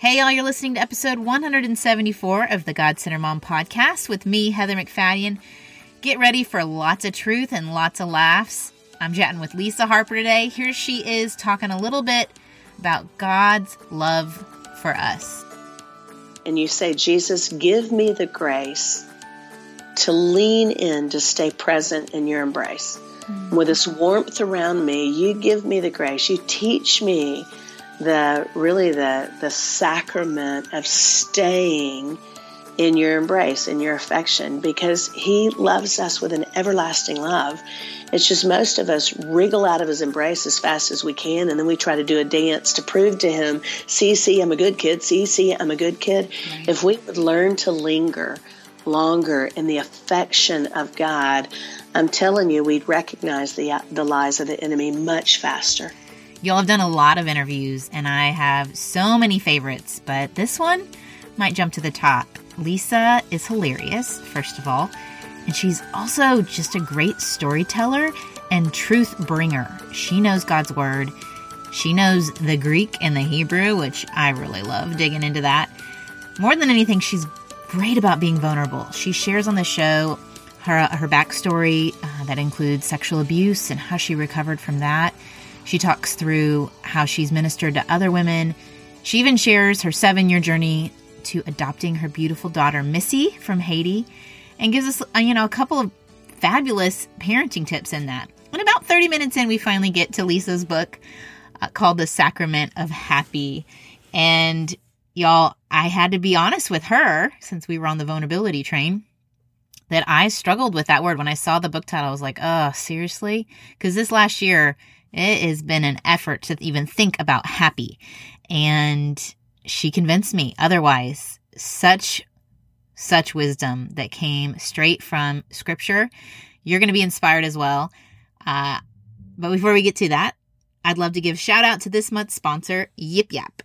Hey, y'all, you're listening to episode 174 of the God Centered Mom podcast with me, Heather MacFadyen. Get ready for lots of truth and lots of laughs. I'm chatting with Lisa Harper today. Here she is talking a little bit about God's love for us. And you say, Jesus, give me the grace to lean in, to stay present in your embrace. Mm-hmm. With this warmth around me, you give me the grace. You teach me the really the the sacrament of staying in your embrace in your affection because he loves us with an everlasting love. It's just most of us wriggle out of his embrace as fast as we can and then we try to do a dance to prove to him see see i'm a good kid. See see i'm a good kid. Right. if we would learn to linger longer in the affection of god i'm telling you we'd recognize the the lies of the enemy much faster Y'all have done a lot of interviews, and I have so many favorites, but this one might jump to the top. Lisa is hilarious, first of all, and she's also just a great storyteller and truth bringer. She knows God's word, she knows the Greek and the Hebrew, which I really love digging into that. More than anything, she's great about being vulnerable. She shares on the show her, her backstory uh, that includes sexual abuse and how she recovered from that. She talks through how she's ministered to other women. She even shares her seven year journey to adopting her beautiful daughter, Missy, from Haiti, and gives us, uh, you know, a couple of fabulous parenting tips in that. And about 30 minutes in, we finally get to Lisa's book uh, called The Sacrament of Happy. And y'all, I had to be honest with her since we were on the vulnerability train that I struggled with that word. When I saw the book title, I was like, oh, seriously? Because this last year, it has been an effort to even think about happy. And she convinced me otherwise. Such, such wisdom that came straight from scripture. You're going to be inspired as well. Uh, but before we get to that, I'd love to give shout out to this month's sponsor, Yip Yap.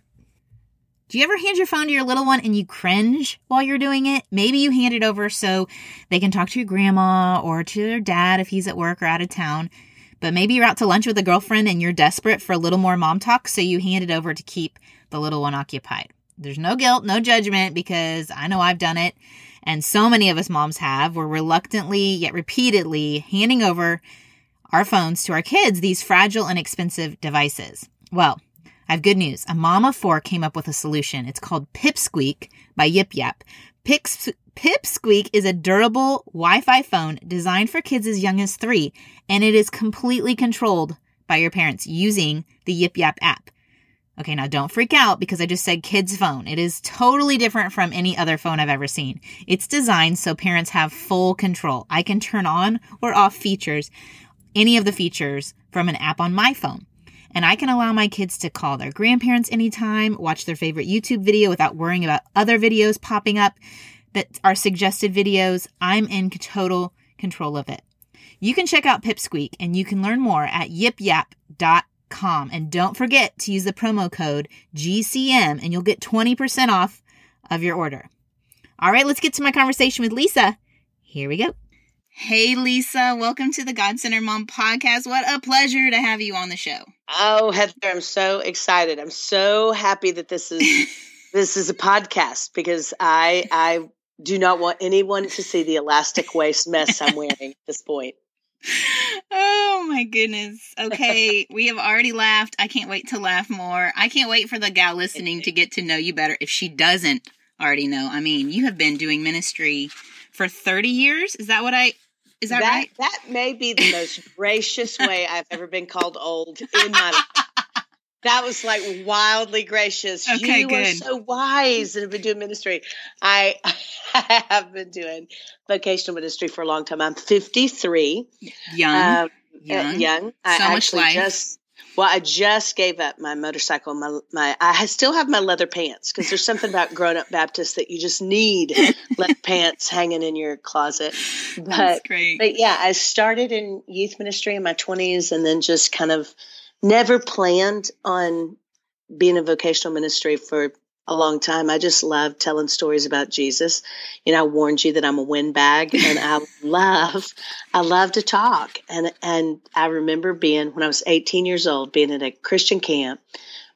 Do you ever hand your phone to your little one and you cringe while you're doing it? Maybe you hand it over so they can talk to your grandma or to their dad if he's at work or out of town. But maybe you're out to lunch with a girlfriend and you're desperate for a little more mom talk, so you hand it over to keep the little one occupied. There's no guilt, no judgment, because I know I've done it, and so many of us moms have. We're reluctantly, yet repeatedly, handing over our phones to our kids, these fragile and expensive devices. Well, I have good news. A mom of four came up with a solution. It's called Pipsqueak by Yip Yap. Pips, Pipsqueak is a durable Wi Fi phone designed for kids as young as three, and it is completely controlled by your parents using the Yip Yap app. Okay, now don't freak out because I just said kids phone. It is totally different from any other phone I've ever seen. It's designed so parents have full control. I can turn on or off features, any of the features from an app on my phone. And I can allow my kids to call their grandparents anytime, watch their favorite YouTube video without worrying about other videos popping up that are suggested videos. I'm in total control of it. You can check out Pipsqueak and you can learn more at yipyap.com. And don't forget to use the promo code GCM and you'll get 20% off of your order. All right, let's get to my conversation with Lisa. Here we go. Hey, Lisa, welcome to the God Centered Mom podcast. What a pleasure to have you on the show. Oh, Heather, I'm so excited. I'm so happy that this is this is a podcast because I I do not want anyone to see the elastic waist mess I'm wearing at this point. Oh my goodness. Okay, we have already laughed. I can't wait to laugh more. I can't wait for the gal listening to get to know you better if she doesn't already know. I mean, you have been doing ministry for 30 years. Is that what I is that, that right? That may be the most gracious way I've ever been called old in my life. That was like wildly gracious. Okay, you good. are so wise and have been doing ministry. I, I have been doing vocational ministry for a long time. I'm 53. Young. Um, young. Uh, young. So I much life. Just, well, I just gave up my motorcycle. My my I still have my leather pants because there's something about grown up Baptists that you just need leather pants hanging in your closet. But, That's great. But yeah, I started in youth ministry in my 20s and then just kind of never planned on being a vocational ministry for a long time. I just love telling stories about Jesus. You know, I warned you that I'm a windbag and I love, I love to talk. And, and I remember being, when I was 18 years old, being at a Christian camp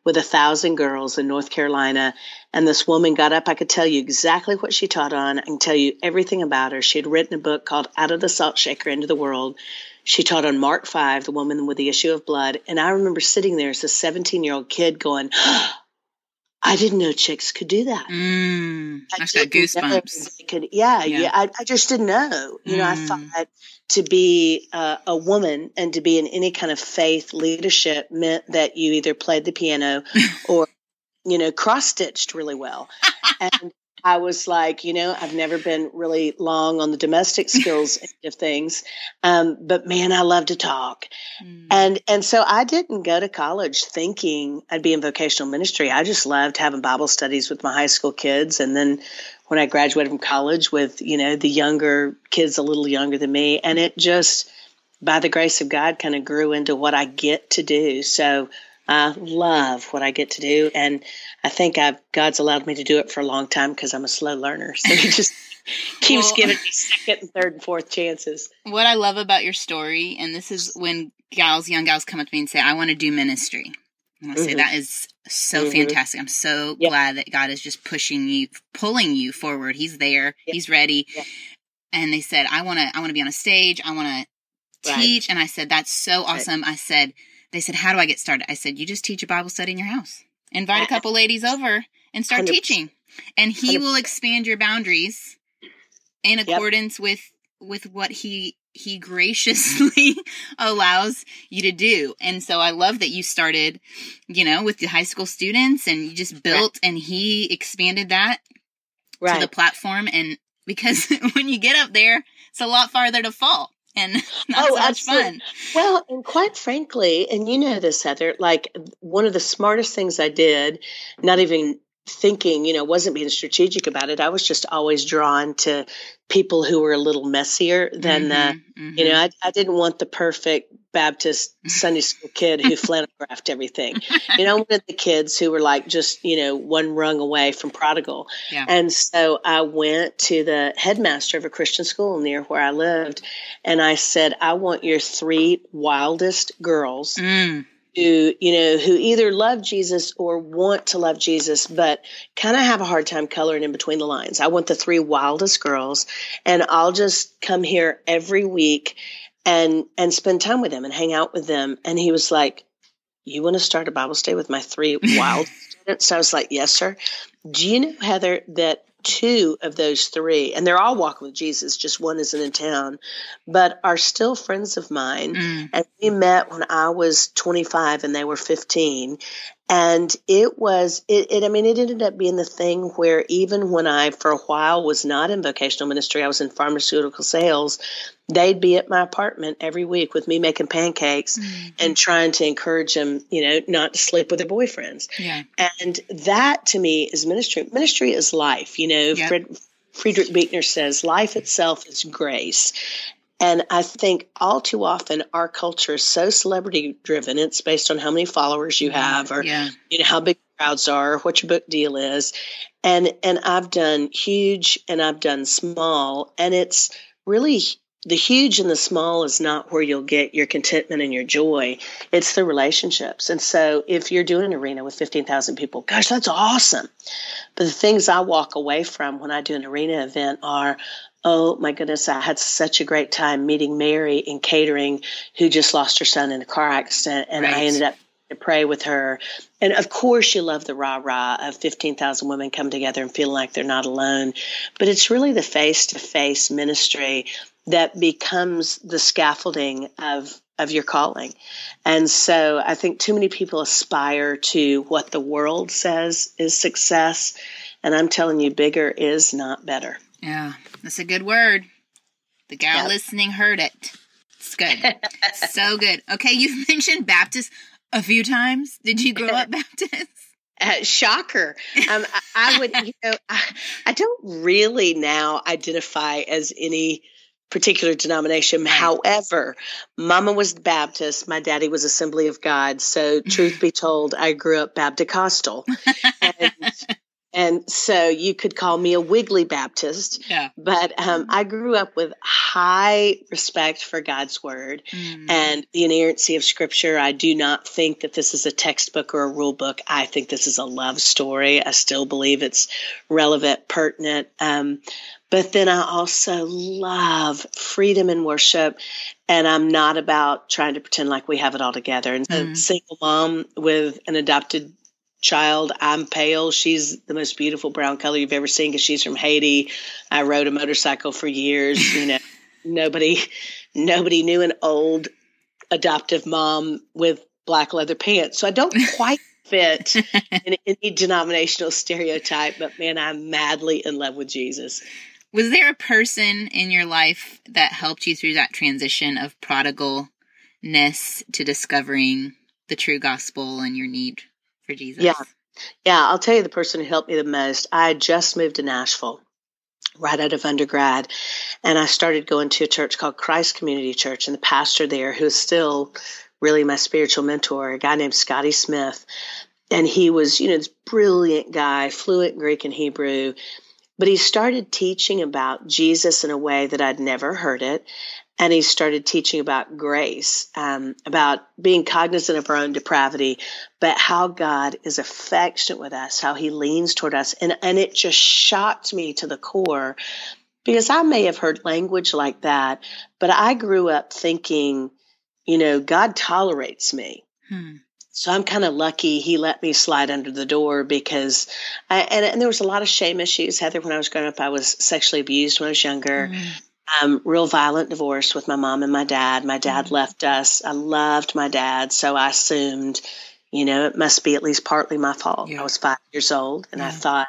with a thousand girls in North Carolina. And this woman got up. I could tell you exactly what she taught on. I can tell you everything about her. She had written a book called Out of the Salt Shaker into the World. She taught on Mark 5, the woman with the issue of blood. And I remember sitting there as a 17 year old kid going, I didn't know chicks could do that. Mm, I, got goosebumps. Could, yeah, yeah, yeah. I, I, just didn't know. You mm. know, I mm. thought to be uh, a woman and to be in any kind of faith leadership meant that you either played the piano or, you know, cross stitched really well. and I was like, you know, I've never been really long on the domestic skills of things, um, but man, I love to talk, mm. and and so I didn't go to college thinking I'd be in vocational ministry. I just loved having Bible studies with my high school kids, and then when I graduated from college with you know the younger kids, a little younger than me, and it just by the grace of God kind of grew into what I get to do. So I love what I get to do, and I think I've God's allowed me to do it for a long time because I'm a slow learner. So He just keeps well, giving me second and third and fourth chances. What I love about your story, and this is when gals, young gals, come up to me and say, "I want to do ministry." And I mm-hmm. say that is so mm-hmm. fantastic. I'm so yep. glad that God is just pushing you, pulling you forward. He's there. Yep. He's ready. Yep. And they said, "I want to. I want to be on a stage. I want to teach." Right. And I said, "That's so awesome." Right. I said they said, How do I get started? I said, You just teach a Bible study in your house. Invite a couple ladies over and start 100. teaching. And he 100. will expand your boundaries in accordance yep. with with what he he graciously allows you to do. And so I love that you started, you know, with the high school students and you just built right. and he expanded that right. to the platform and because when you get up there, it's a lot farther to fall and not oh, so much absolutely. fun. Well, and quite frankly, and you know this, Heather, like one of the smartest things I did, not even thinking, you know, wasn't being strategic about it. I was just always drawn to people who were a little messier than, mm-hmm, uh, mm-hmm. you know, I, I, didn't want the perfect Baptist Sunday school kid who flannelgraphed everything. You know, I wanted the kids who were like just, you know, one rung away from prodigal. Yeah. And so I went to the headmaster of a Christian school near where I lived, and I said, I want your three wildest girls. Mm who you know who either love Jesus or want to love Jesus, but kind of have a hard time coloring in between the lines. I want the three wildest girls, and I'll just come here every week and and spend time with them and hang out with them. And he was like, "You want to start a Bible study with my three wild students?" So I was like, "Yes, sir." Do you know Heather that two of those three, and they're all walking with Jesus, just one isn't in town, but are still friends of mine. Mm. And we met when I was 25 and they were 15 and it was it, it, i mean it ended up being the thing where even when i for a while was not in vocational ministry i was in pharmaceutical sales they'd be at my apartment every week with me making pancakes mm-hmm. and trying to encourage them you know not to sleep with their boyfriends yeah. and that to me is ministry ministry is life you know yep. Fred, Frederick Buechner says life itself is grace. And I think all too often our culture is so celebrity driven. It's based on how many followers you have or yeah. you know how big crowds are, what your book deal is. And and I've done huge and I've done small and it's really the huge and the small is not where you'll get your contentment and your joy. It's the relationships. And so if you're doing an arena with 15,000 people, gosh, that's awesome. But the things I walk away from when I do an arena event are, Oh my goodness, I had such a great time meeting Mary in catering who just lost her son in a car accident. And right. I ended up to pray with her. And of course, you love the rah rah of 15,000 women come together and feeling like they're not alone. But it's really the face to face ministry that becomes the scaffolding of of your calling. And so I think too many people aspire to what the world says is success. And I'm telling you, bigger is not better. Yeah, that's a good word. The gal yep. listening heard it. It's good. so good. Okay, you've mentioned Baptist a few times. Did you grow up Baptist? Uh, shocker. Um, I, I, would, you know, I, I, don't really now identify as any particular denomination. However, Mama was Baptist, my daddy was Assembly of God. So, truth be told, I grew up Baptist and and so you could call me a wiggly Baptist. Yeah. But um, I grew up with high respect for God's word mm. and the inerrancy of Scripture. I do not think that this is a textbook or a rule book. I think this is a love story. I still believe it's relevant, pertinent. Um, but then I also love freedom in worship. And I'm not about trying to pretend like we have it all together. And mm. a single mom with an adopted child. I'm pale. She's the most beautiful brown color you've ever seen because she's from Haiti. I rode a motorcycle for years. You know, nobody, nobody knew an old adoptive mom with black leather pants. So I don't quite fit in any denominational stereotype. But man, I'm madly in love with Jesus. Was there a person in your life that helped you through that transition of prodigalness to discovering the true gospel and your need for Jesus. Yeah. Yeah, I'll tell you the person who helped me the most. I just moved to Nashville right out of undergrad, and I started going to a church called Christ Community Church, and the pastor there, who is still really my spiritual mentor, a guy named Scotty Smith, and he was, you know, this brilliant guy, fluent Greek and Hebrew, but he started teaching about Jesus in a way that I'd never heard it and he started teaching about grace, um, about being cognizant of our own depravity, but how God is affectionate with us, how he leans toward us. And, and it just shocked me to the core because I may have heard language like that, but I grew up thinking, you know, God tolerates me. Hmm. So I'm kind of lucky he let me slide under the door because, I, and, and, there was a lot of shame issues. Heather, when I was growing up, I was sexually abused when I was younger. Mm um, real violent divorce with my mom and my dad. My dad mm-hmm. left us. I loved my dad, so I assumed, you know, it must be at least partly my fault. Yeah. I was five years old, and yeah. I thought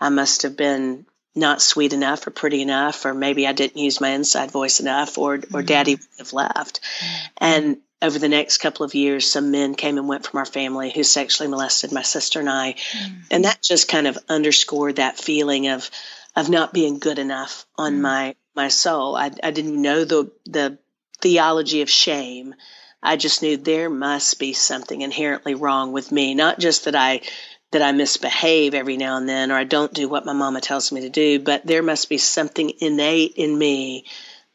I must have been not sweet enough or pretty enough, or maybe I didn't use my inside voice enough, or or mm-hmm. daddy would have left. Mm-hmm. And over the next couple of years, some men came and went from our family who sexually molested my sister and I, mm-hmm. and that just kind of underscored that feeling of of not being good enough on mm. my my soul. I, I didn't know the the theology of shame. I just knew there must be something inherently wrong with me. Not just that I that I misbehave every now and then or I don't do what my mama tells me to do, but there must be something innate in me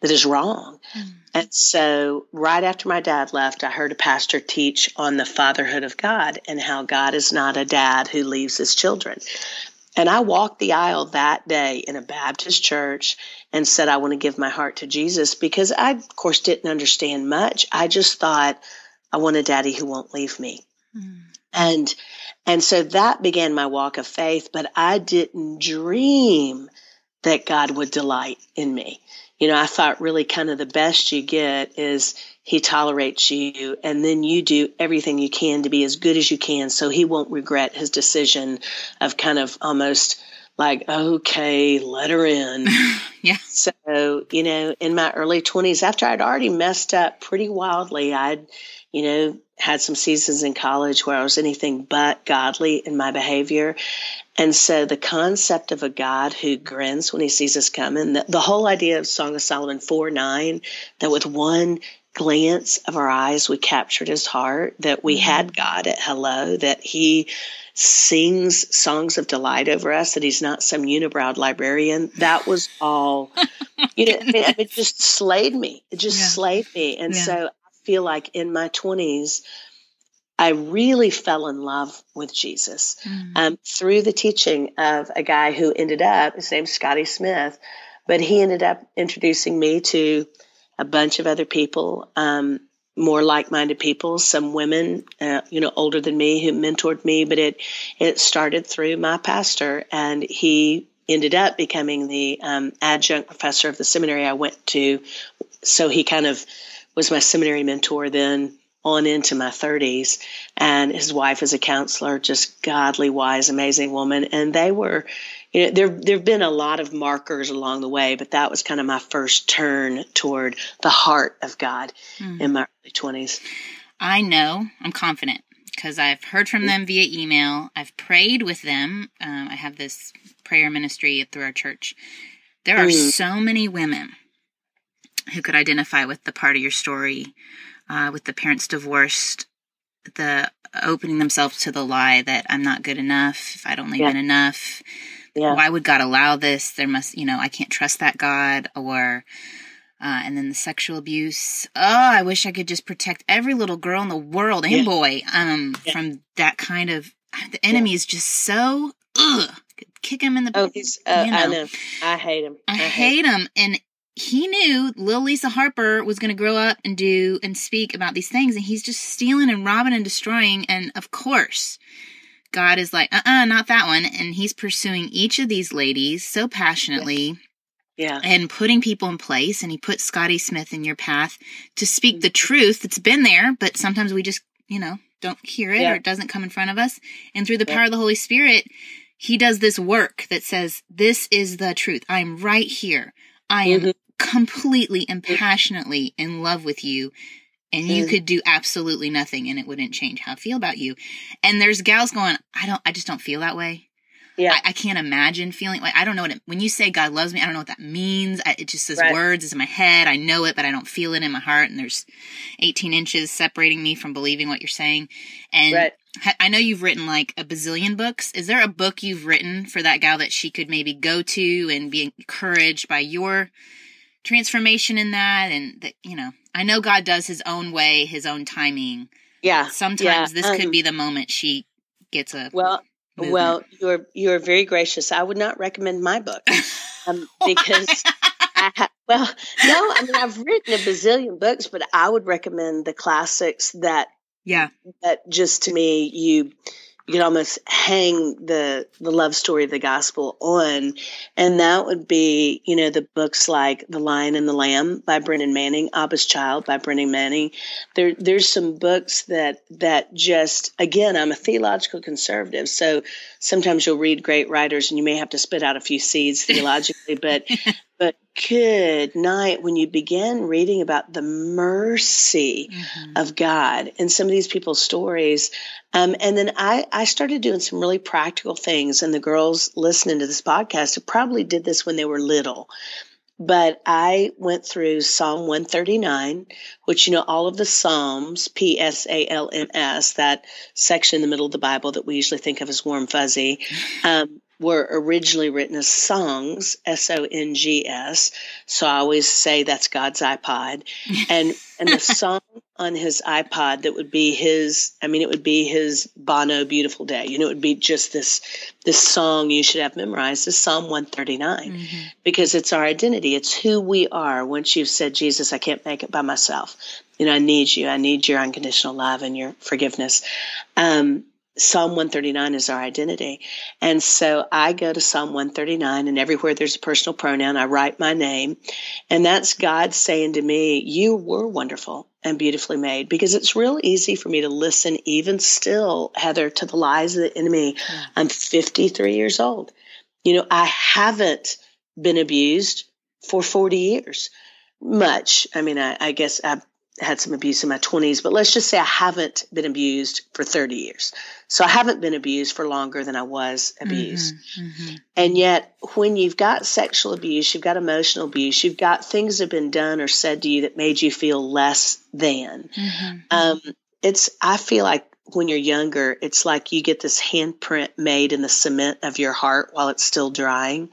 that is wrong. Mm. And so, right after my dad left, I heard a pastor teach on the fatherhood of God and how God is not a dad who leaves his children. And I walked the aisle that day in a Baptist church and said, I want to give my heart to Jesus because I, of course, didn't understand much. I just thought, I want a daddy who won't leave me. Mm. And, and so that began my walk of faith, but I didn't dream that God would delight in me. You know, I thought really kind of the best you get is he tolerates you and then you do everything you can to be as good as you can so he won't regret his decision of kind of almost like, okay, let her in. yeah. So, you know, in my early 20s, after I'd already messed up pretty wildly, I'd, you know, had some seasons in college where I was anything but godly in my behavior. And so the concept of a God who grins when he sees us coming, the, the whole idea of Song of Solomon 4 9, that with one glance of our eyes, we captured his heart, that we mm-hmm. had God at hello, that he sings songs of delight over us, that he's not some unibrowed librarian. That was all, you know, it just slayed me. It just yeah. slayed me. And yeah. so I feel like in my 20s, I really fell in love with Jesus mm. um, through the teaching of a guy who ended up, his name's Scotty Smith, but he ended up introducing me to a bunch of other people. Um, more like-minded people, some women, uh, you know, older than me who mentored me, but it it started through my pastor, and he ended up becoming the um, adjunct professor of the seminary I went to. So he kind of was my seminary mentor then on into my 30s and his wife is a counselor just godly wise amazing woman and they were you know, there there've been a lot of markers along the way, but that was kind of my first turn toward the heart of God mm. in my early twenties. I know, I'm confident because I've heard from them via email. I've prayed with them. Um, I have this prayer ministry through our church. There are mm. so many women who could identify with the part of your story, uh, with the parents divorced, the opening themselves to the lie that I'm not good enough, if I'd only yeah. been enough. Yeah. Why would God allow this? There must, you know, I can't trust that God or uh, and then the sexual abuse. Oh, I wish I could just protect every little girl in the world and yeah. boy um, from that kind of. The enemy is just so ugh. Kick him in the. Oh, he's. Uh, you know. I know. I hate him. I, I hate him, and he knew little Lisa Harper was going to grow up and do and speak about these things, and he's just stealing and robbing and destroying. And of course, God is like, uh uh-uh, uh not that one. And he's pursuing each of these ladies so passionately. Yeah. And putting people in place. And he put Scotty Smith in your path to speak the truth that's been there, but sometimes we just, you know, don't hear it yeah. or it doesn't come in front of us. And through the power yeah. of the Holy Spirit, he does this work that says, This is the truth. I'm right here. I am mm-hmm completely and passionately in love with you and you mm. could do absolutely nothing and it wouldn't change how I feel about you. And there's gals going, I don't, I just don't feel that way. Yeah. I, I can't imagine feeling like, I don't know what it, when you say God loves me, I don't know what that means. I, it just says right. words, it's in my head. I know it, but I don't feel it in my heart. And there's 18 inches separating me from believing what you're saying. And right. I know you've written like a bazillion books. Is there a book you've written for that gal that she could maybe go to and be encouraged by your transformation in that and that you know i know god does his own way his own timing yeah sometimes yeah, this um, could be the moment she gets a well well you're you're very gracious. I would not recommend my book um, because I ha- well no i mean i've written a bazillion books but i would recommend the classics that yeah. that just to me you you could almost hang the the love story of the gospel on. And that would be you know the books like the lion and the lamb by brennan manning abba's child by brennan manning. There there's some books that that just again i'm a theological conservative so sometimes you'll read great writers and you may have to spit out a few seeds theologically but good night when you begin reading about the mercy mm-hmm. of God in some of these people's stories. Um, and then I, I started doing some really practical things, and the girls listening to this podcast probably did this when they were little. But I went through Psalm 139, which, you know, all of the Psalms, P S A L M S, that section in the middle of the Bible that we usually think of as warm fuzzy. Um, were originally written as songs, S O N G S. So I always say that's God's iPod. And and the song on his iPod that would be his I mean it would be his Bono Beautiful Day. You know, it would be just this this song you should have memorized is Psalm 139 mm-hmm. because it's our identity. It's who we are. Once you've said, Jesus, I can't make it by myself. You know, I need you. I need your unconditional love and your forgiveness. Um, Psalm 139 is our identity. And so I go to Psalm 139, and everywhere there's a personal pronoun, I write my name. And that's God saying to me, You were wonderful and beautifully made. Because it's real easy for me to listen, even still, Heather, to the lies of the enemy. Yeah. I'm 53 years old. You know, I haven't been abused for 40 years much. I mean, I, I guess I've had some abuse in my 20s, but let's just say I haven't been abused for 30 years. So I haven't been abused for longer than I was abused. Mm-hmm, mm-hmm. And yet, when you've got sexual abuse, you've got emotional abuse, you've got things that have been done or said to you that made you feel less than. Mm-hmm. Um, it's, I feel like when you're younger, it's like you get this handprint made in the cement of your heart while it's still drying.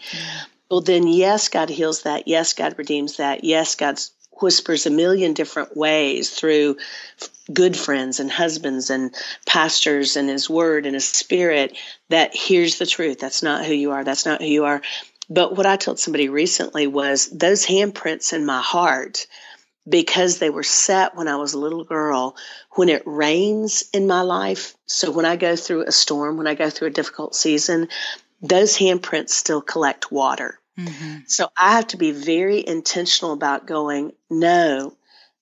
Well, then, yes, God heals that. Yes, God redeems that. Yes, God's whispers a million different ways through good friends and husbands and pastors and his word and his spirit that here's the truth. That's not who you are. That's not who you are. But what I told somebody recently was those handprints in my heart, because they were set when I was a little girl, when it rains in my life. So when I go through a storm, when I go through a difficult season, those handprints still collect water. Mm-hmm. So I have to be very intentional about going, no,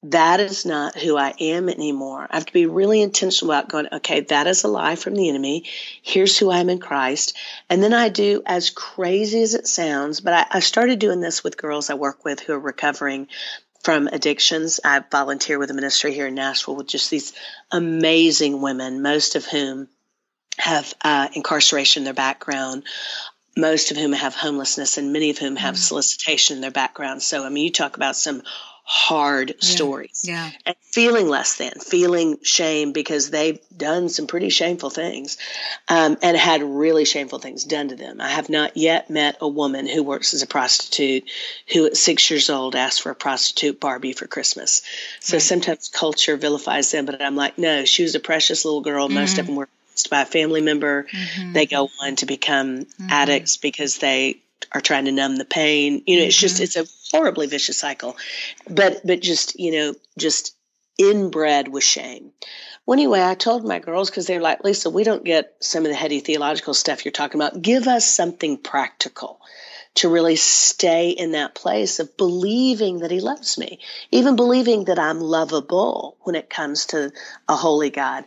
that is not who I am anymore. I have to be really intentional about going, okay, that is a lie from the enemy. Here's who I am in Christ. And then I do, as crazy as it sounds, but I, I started doing this with girls I work with who are recovering from addictions. I volunteer with a ministry here in Nashville with just these amazing women, most of whom have uh, incarceration in their background most of whom have homelessness and many of whom have mm. solicitation in their background. So, I mean, you talk about some hard yeah. stories. Yeah. And feeling less than, feeling shame because they've done some pretty shameful things um, and had really shameful things done to them. I have not yet met a woman who works as a prostitute who at six years old asked for a prostitute Barbie for Christmas. So right. sometimes culture vilifies them, but I'm like, no, she was a precious little girl. Mm-hmm. Most of them were by a family member. Mm-hmm. They go on to become mm-hmm. addicts because they are trying to numb the pain. You know, it's just mm-hmm. it's a horribly vicious cycle. But but just you know just inbred with shame. Well, anyway, I told my girls because they're like, Lisa, we don't get some of the heady theological stuff you're talking about. Give us something practical to really stay in that place of believing that he loves me, even believing that I'm lovable when it comes to a holy God.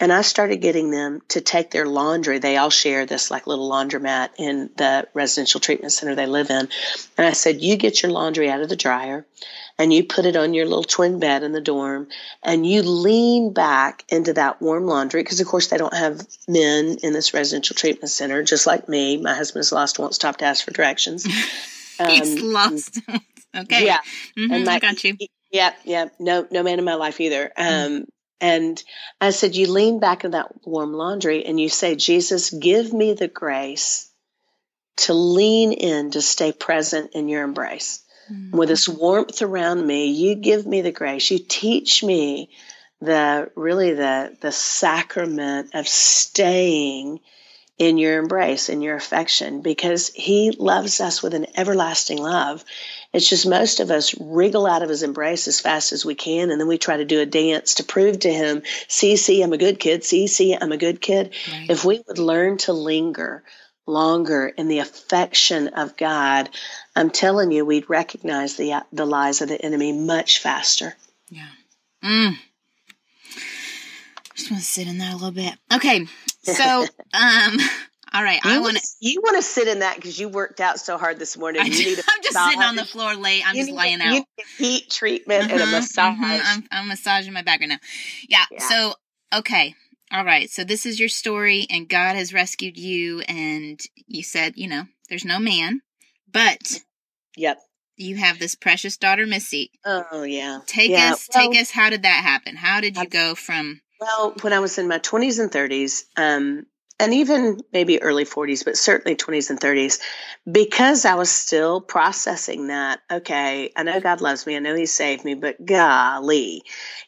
And I started getting them to take their laundry. They all share this like little laundromat in the residential treatment center they live in. And I said, You get your laundry out of the dryer and you put it on your little twin bed in the dorm and you lean back into that warm laundry. Because of course they don't have men in this residential treatment center just like me. My husband is lost won't stop to ask for directions. He's um, lost. Okay. Yeah. Mm-hmm, and my, I got you. yeah yeah no no man in my life either. Mm-hmm. um, and I said, you lean back in that warm laundry and you say, Jesus, give me the grace to lean in, to stay present in your embrace. Mm-hmm. With this warmth around me, you give me the grace. You teach me the really the the sacrament of staying in your embrace, in your affection, because he loves us with an everlasting love. It's just most of us wriggle out of his embrace as fast as we can, and then we try to do a dance to prove to him, see, see, I'm a good kid, see, see, I'm a good kid. Right. If we would learn to linger longer in the affection of God, I'm telling you, we'd recognize the, the lies of the enemy much faster. Yeah. Mm. Just want to sit in that a little bit. Okay, so, um, all right, you I want to. You want to sit in that because you worked out so hard this morning. You need I'm just sitting on the floor late. I'm you just laying out. heat treatment mm-hmm, and a mm-hmm, massage. Mm-hmm, I'm, I'm, massaging my back right now. Yeah, yeah. So okay. All right. So this is your story, and God has rescued you, and you said, you know, there's no man, but. Yep. You have this precious daughter, Missy. Oh yeah. Take yeah. us. Well, take us. How did that happen? How did you go from well, when I was in my 20s and 30s, um, and even maybe early 40s, but certainly 20s and 30s, because I was still processing that. Okay, I know God loves me. I know He saved me, but golly,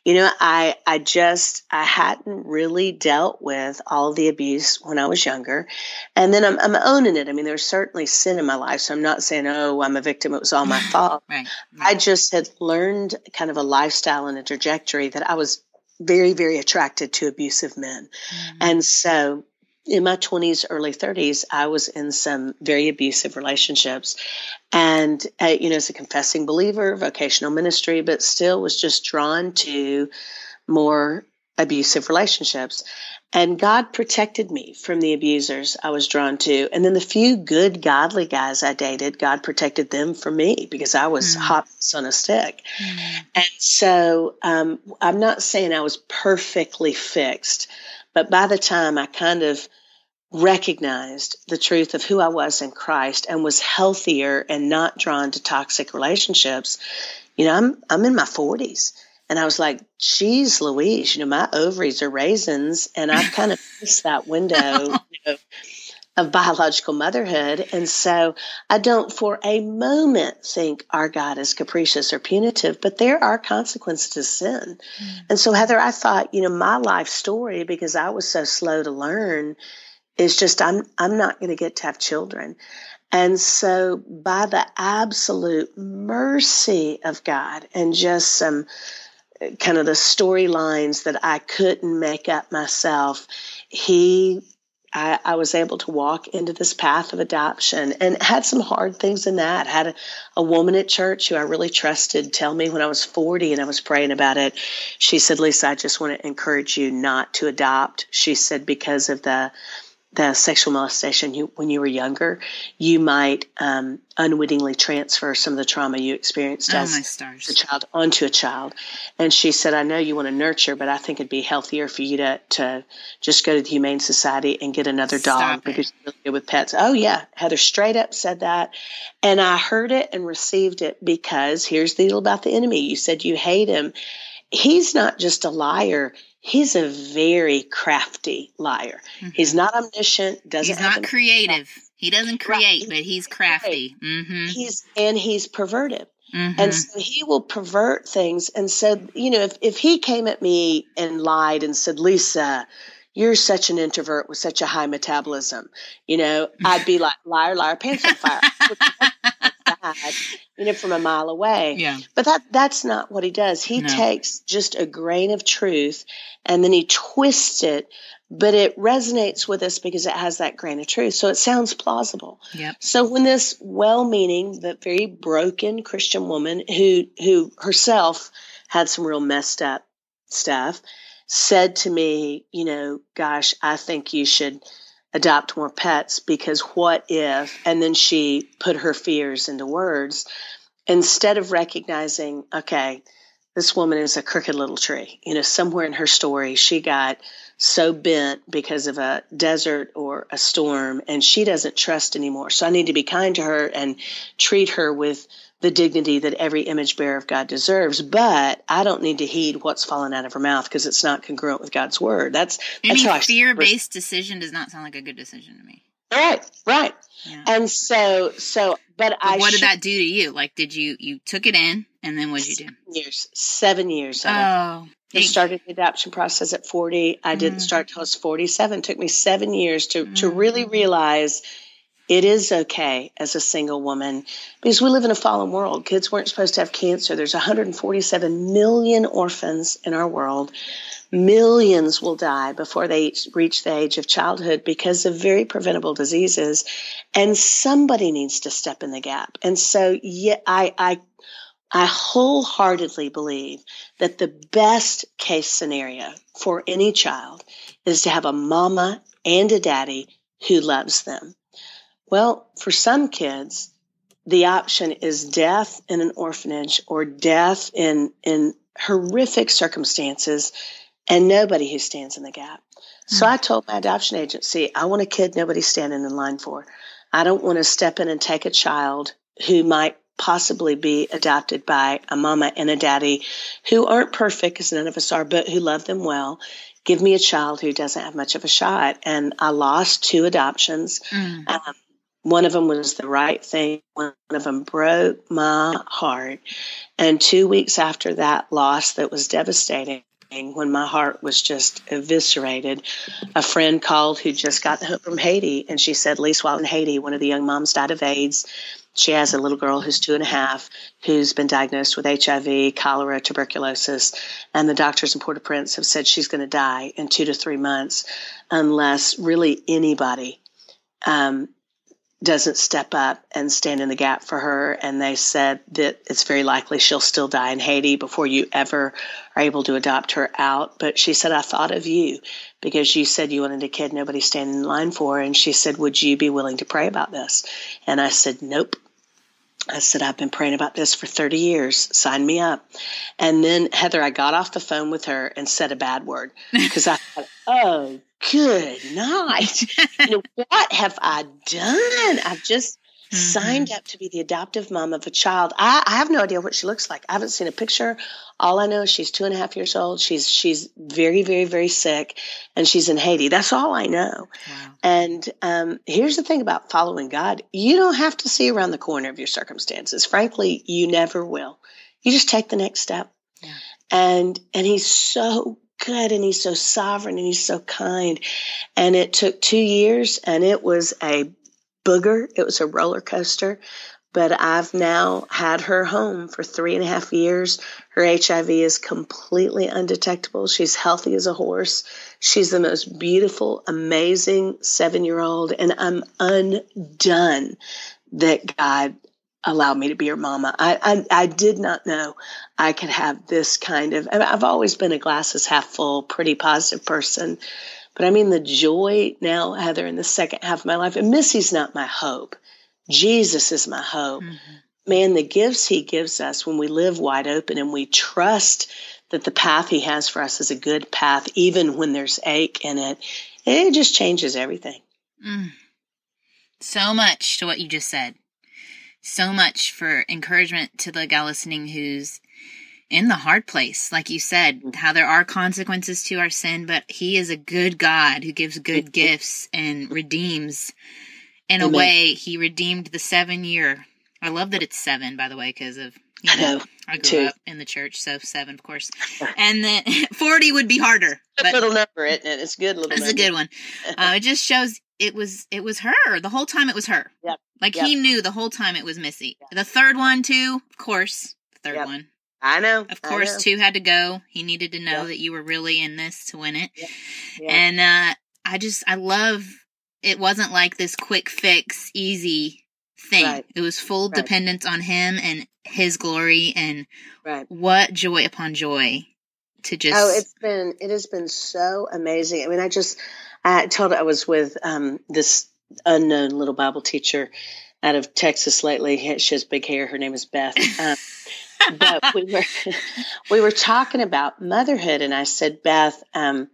you know, I I just I hadn't really dealt with all the abuse when I was younger, and then I'm I'm owning it. I mean, there's certainly sin in my life, so I'm not saying oh I'm a victim. It was all my fault. right, right. I just had learned kind of a lifestyle and a trajectory that I was very, very attracted to abusive men. Mm-hmm. And so in my 20s, early 30s, I was in some very abusive relationships. And, uh, you know, as a confessing believer, vocational ministry, but still was just drawn to more abusive relationships. And God protected me from the abusers I was drawn to. And then the few good, godly guys I dated, God protected them from me because I was mm. hot on a stick. Mm. And so um, I'm not saying I was perfectly fixed, but by the time I kind of recognized the truth of who I was in Christ and was healthier and not drawn to toxic relationships, you know, I'm I'm in my 40s and I was like, geez, Louise, you know, my ovaries are raisins. And I've kind of missed that window you know, of biological motherhood. And so I don't for a moment think our God is capricious or punitive, but there are consequences to sin. Mm. And so, Heather, I thought, you know, my life story, because I was so slow to learn, is just I'm I'm not going to get to have children. And so by the absolute mercy of God and just some kind of the storylines that I couldn't make up myself, he I, I, was able to walk into this path of adoption and had some hard things in that. Had a, a, woman at church who I really trusted tell me when I was 40 and I was praying about it. She said, Lisa, I just want to encourage you not to adopt. She said, because of the the sexual molestation you, when you were younger, you might um, unwittingly transfer some of the trauma you experienced oh, as a child onto a child. And she said, I know you want to nurture, but I think it'd be healthier for you to, to just go to the Humane Society and get another Stop dog it. because you're really good with pets. Oh, yeah. Heather straight up said that. And I heard it and received it because here's the deal about the enemy. You said you hate him. He's not just a liar he's a very crafty liar. Mm-hmm. He's not omniscient. Doesn't he's not creative. He doesn't create, right. but he's crafty. Mm-hmm. He's and he's perverted. Mm-hmm. And so he will pervert things. And so, you know, if, if he came at me and lied and said, Lisa, you're such an introvert with such a high metabolism, you know, I'd be like, liar, liar, pants on fire. you know, from a mile away. Yeah. But that that's not what he does. He no. takes just a grain of truth and then he twists it, but it resonates with us because it has that grain of truth. So it sounds plausible. Yep. So when this well-meaning but very broken Christian woman who who herself had some real messed up stuff said to me, you know, gosh, I think you should adopt more pets because what if and then she put her fears into words instead of recognizing okay this woman is a crooked little tree. You know somewhere in her story she got so bent because of a desert or a storm and she doesn't trust anymore. So i need to be kind to her and treat her with the dignity that every image bearer of God deserves, but I don't need to heed what's fallen out of her mouth because it's not congruent with God's word. That's any that's fear based decision does not sound like a good decision to me. Right, right. Yeah. And so, so, but, but I. What did that do to you? Like, did you you took it in, and then what did you do? Years, seven years. Oh. I started the adoption process at 40. I didn't mm. start till I was 47. It took me seven years to, mm. to really realize it is okay as a single woman because we live in a fallen world. Kids weren't supposed to have cancer. There's 147 million orphans in our world. Millions will die before they reach the age of childhood because of very preventable diseases. And somebody needs to step in the gap. And so, yeah, I, I, I wholeheartedly believe that the best case scenario for any child is to have a mama and a daddy who loves them well, for some kids, the option is death in an orphanage or death in, in horrific circumstances and nobody who stands in the gap. Mm-hmm. So I told my adoption agency, I want a kid nobody's standing in line for. I don't want to step in and take a child who might possibly be adopted by a mama and a daddy who aren't perfect, as none of us are, but who love them well. Give me a child who doesn't have much of a shot. And I lost two adoptions. Mm. Um, one of them was the right thing. One of them broke my heart. And two weeks after that loss that was devastating, when my heart was just eviscerated, a friend called who just got the home from Haiti. And she said, Lisa, while in Haiti, one of the young moms died of AIDS. She has a little girl who's two and a half who's been diagnosed with HIV, cholera, tuberculosis, and the doctors in Port au Prince have said she's going to die in two to three months unless really anybody um, doesn't step up and stand in the gap for her. And they said that it's very likely she'll still die in Haiti before you ever are able to adopt her out. But she said, I thought of you because you said you wanted a kid nobody standing in line for. And she said, Would you be willing to pray about this? And I said, Nope. I said, I've been praying about this for 30 years. Sign me up. And then, Heather, I got off the phone with her and said a bad word because I thought, oh, good night. you know, what have I done? I've just mm-hmm. signed up to be the adoptive mom of a child. I, I, have no idea what she looks like. I haven't seen a picture. All I know is she's two and a half years old. She's she's very, very, very sick and she's in Haiti. That's all I know. Wow. And um, here's the thing about following God. You don't have to see around the corner of your circumstances. Frankly, you never will. You just take the next step. Yeah. And and he's so good and he's so sovereign and he's so kind. And it took two years and it was a booger. It was a roller coaster. But I've now had her home for three and a half years. Her HIV is completely undetectable. She's healthy as a horse. She's the most beautiful, amazing seven year old. And I'm undone that God allowed me to be your mama. I, I, I did not know I could have this kind of. I've always been a glasses half full, pretty positive person, But I mean, the joy now, Heather, in the second half of my life, and Missy's not my hope. Jesus is my hope. Mm-hmm. Man, the gifts he gives us when we live wide open and we trust that the path he has for us is a good path, even when there's ache in it, it just changes everything. Mm. So much to what you just said. So much for encouragement to the gal listening who's in the hard place, like you said, mm-hmm. how there are consequences to our sin, but He is a good God who gives good gifts and redeems. In Amen. a way, He redeemed the seven year. I love that it's seven, by the way, because of you know, I, I grew up in the church, so seven, of course, and then forty would be harder. But little number, isn't it? It's good little. It's a good one. Uh, it just shows it was it was her the whole time. It was her. Yep. Like yep. he knew the whole time it was Missy. Yep. The third one too, of course. The third one. I know. Of course, know. two had to go. He needed to know that you were really in this to win it. And uh, I just, I love it wasn't like this quick fix, easy thing. Right. It was full right. dependence on him and his glory and right. what joy upon joy to just. Oh, it's been, it has been so amazing. I mean, I just, I told I was with um, this unknown little Bible teacher out of Texas lately. She has big hair. Her name is Beth. Um, but we were we were talking about motherhood, and I said, Beth, um,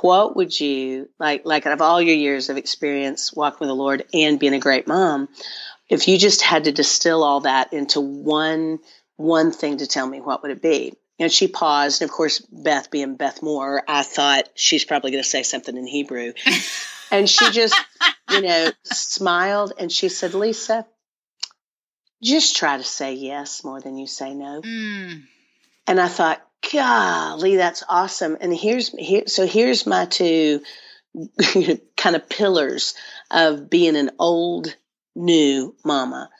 what would you like? Like out of all your years of experience walking with the Lord and being a great mom, if you just had to distill all that into one one thing to tell me, what would it be? And she paused, and of course, Beth being Beth Moore, I thought she's probably going to say something in Hebrew. and she just, you know, smiled and she said, Lisa, just try to say yes more than you say no. Mm. And I thought, golly, that's awesome. And here's here, so here's my two kind of pillars of being an old new mama.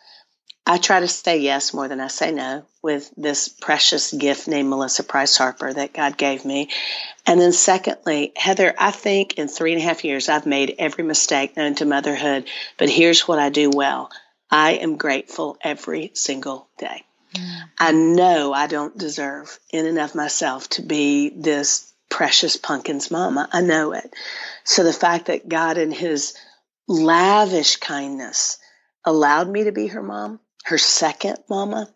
I try to say yes more than I say no with this precious gift named Melissa Price Harper that God gave me. And then, secondly, Heather, I think in three and a half years, I've made every mistake known to motherhood, but here's what I do well I am grateful every single day. Mm-hmm. I know I don't deserve in and of myself to be this precious pumpkin's mama. I know it. So the fact that God in his lavish kindness allowed me to be her mom, her second mama.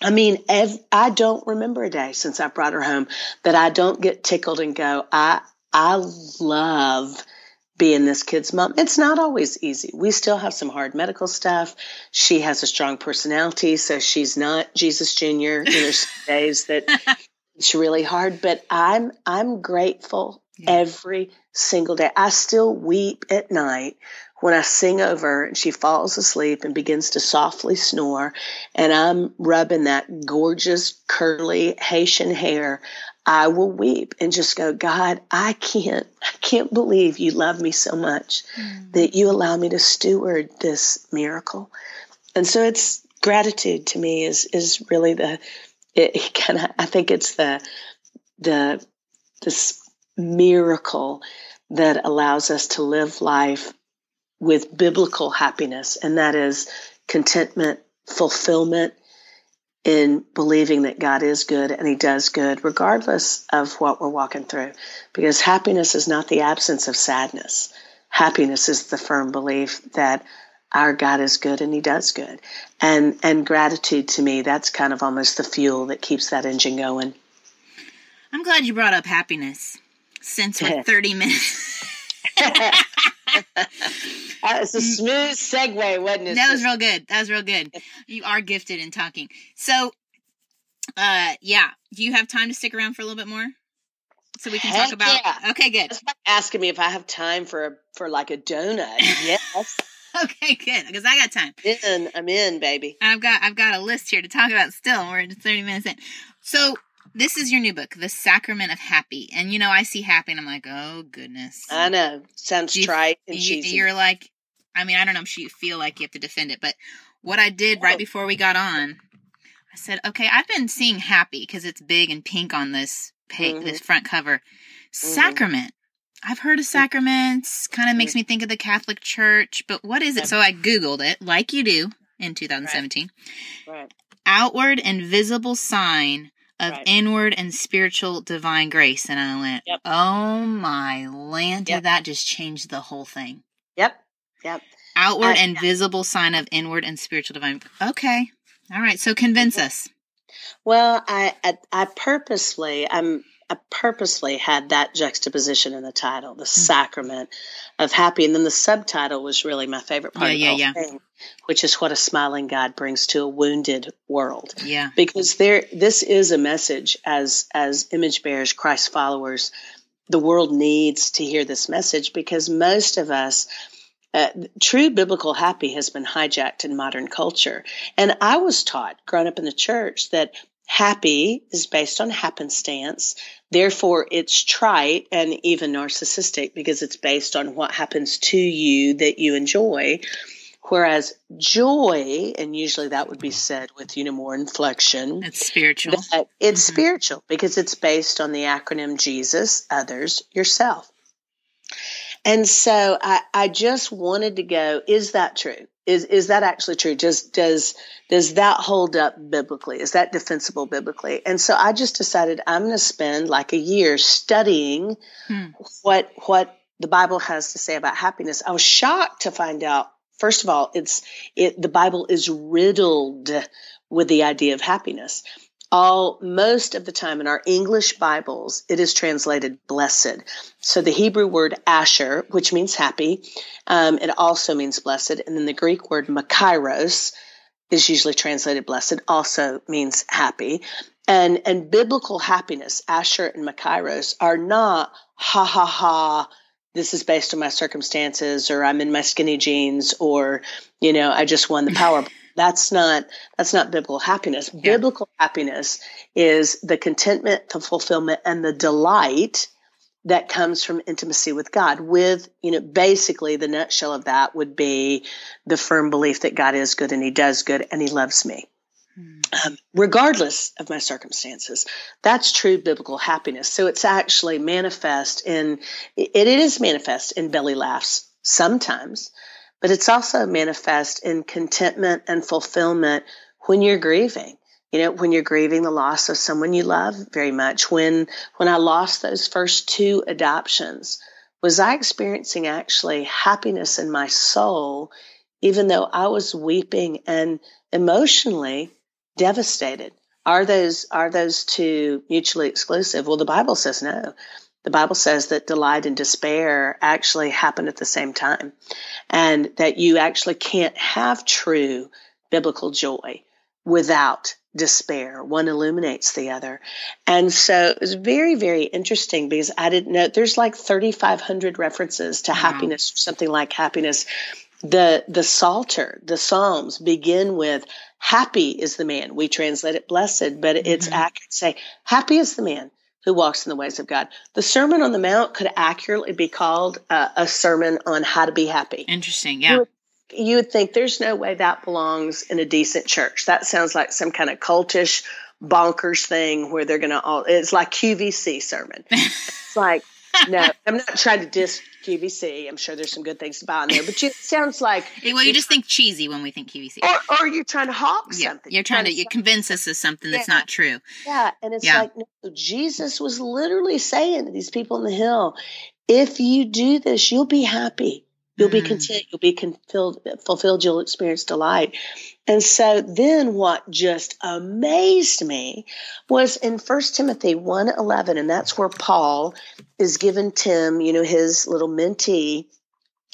I mean, ev- I don't remember a day since I brought her home that I don't get tickled and go, I, I love being this kid's mom. It's not always easy. We still have some hard medical stuff. She has a strong personality, so she's not Jesus Jr. There's days that it's really hard, but I'm I'm grateful yeah. every single day. I still weep at night when I sing over and she falls asleep and begins to softly snore and I'm rubbing that gorgeous curly Haitian hair I will weep and just go, God, I can't, I can't believe you love me so much mm. that you allow me to steward this miracle. And so it's gratitude to me is, is really the, it kind of, I think it's the, the, this miracle that allows us to live life with biblical happiness. And that is contentment, fulfillment, in believing that God is good and He does good, regardless of what we're walking through. Because happiness is not the absence of sadness. Happiness is the firm belief that our God is good and He does good. And and gratitude to me, that's kind of almost the fuel that keeps that engine going. I'm glad you brought up happiness since we're 30 minutes. That was a smooth segue, wasn't it? That was real good. That was real good. You are gifted in talking. So, uh, yeah. Do you have time to stick around for a little bit more? So we can Heck talk about. Yeah. Okay, good. Asking me if I have time for a, for like a donut. Yes. okay, good. Because I got time. In, I'm in, baby. I've got I've got a list here to talk about. Still, we're 30 minutes in. So this is your new book, The Sacrament of Happy. And you know, I see happy and I'm like, oh goodness. I know. Sounds you, trite and you, cheesy. You're like, I mean, I don't know if you feel like you have to defend it, but what I did right oh. before we got on, I said, okay, I've been seeing happy because it's big and pink on this page, mm-hmm. this front cover. Mm-hmm. Sacrament. I've heard of mm. sacraments. Kind of makes mm. me think of the Catholic Church, but what is it? So I Googled it, like you do in 2017. Right. right. Outward and visible sign of right. inward and spiritual divine grace. And I went, yep. oh my land, did yep. that just change the whole thing? Yep. Yep. Outward and yeah. visible sign of inward and spiritual divine. Okay. All right. So convince mm-hmm. us. Well, I, I, I purposely, I'm, I purposely had that juxtaposition in the title, the mm-hmm. sacrament of happy. And then the subtitle was really my favorite part yeah, of the yeah, whole yeah. thing, which is what a smiling God brings to a wounded world. Yeah. Because there this is a message as as image bearers, Christ followers, the world needs to hear this message because most of us uh, true biblical happy has been hijacked in modern culture. And I was taught, growing up in the church, that happy is based on happenstance. Therefore, it's trite and even narcissistic because it's based on what happens to you that you enjoy. Whereas joy, and usually that would be said with you know more inflection. It's spiritual. it's mm-hmm. spiritual because it's based on the acronym Jesus, others, yourself. And so I, I just wanted to go, is that true? Is is that actually true? Does does does that hold up biblically? Is that defensible biblically? And so I just decided I'm going to spend like a year studying hmm. what what the Bible has to say about happiness. I was shocked to find out. First of all, it's it the Bible is riddled with the idea of happiness all most of the time in our English Bibles, it is translated blessed. So the Hebrew word asher, which means happy, um, it also means blessed. And then the Greek word makairos is usually translated blessed, also means happy. And, and biblical happiness, asher and makairos, are not ha ha ha, this is based on my circumstances, or I'm in my skinny jeans, or, you know, I just won the Powerball. That's not that's not biblical happiness. Yeah. Biblical happiness is the contentment, the fulfillment, and the delight that comes from intimacy with God. With, you know, basically the nutshell of that would be the firm belief that God is good and He does good and He loves me. Hmm. Um, regardless of my circumstances. That's true biblical happiness. So it's actually manifest in, it, it is manifest in belly laughs sometimes, but it's also manifest in contentment and fulfillment when you're grieving. You know, when you're grieving the loss of someone you love very much. When when I lost those first two adoptions, was I experiencing actually happiness in my soul, even though I was weeping and emotionally devastated? Are those are those two mutually exclusive? Well, the Bible says no the Bible says that delight and despair actually happen at the same time, and that you actually can't have true biblical joy without despair. One illuminates the other. And so it was very, very interesting because I didn't know there's like 3,500 references to wow. happiness, something like happiness. The, the Psalter, the Psalms begin with happy is the man. We translate it blessed, but it's mm-hmm. accurate to say happy is the man who walks in the ways of God. The Sermon on the Mount could accurately be called uh, a sermon on how to be happy. Interesting, yeah. You would, you would think there's no way that belongs in a decent church. That sounds like some kind of cultish, bonkers thing where they're going to all, it's like QVC sermon. it's like, no, I'm not trying to diss QVC. I'm sure there's some good things about in there, but you, it sounds like well, you just think cheesy when we think QVC, or, or you're trying to hawk yeah, something. You're trying, trying to, to you convince us of something that's not true. Yeah, and it's yeah. like no, Jesus was literally saying to these people in the hill, "If you do this, you'll be happy." You'll be mm. content. You'll be fulfilled. You'll experience delight. And so then what just amazed me was in 1 Timothy 1.11, and that's where Paul is given Tim, you know, his little mentee,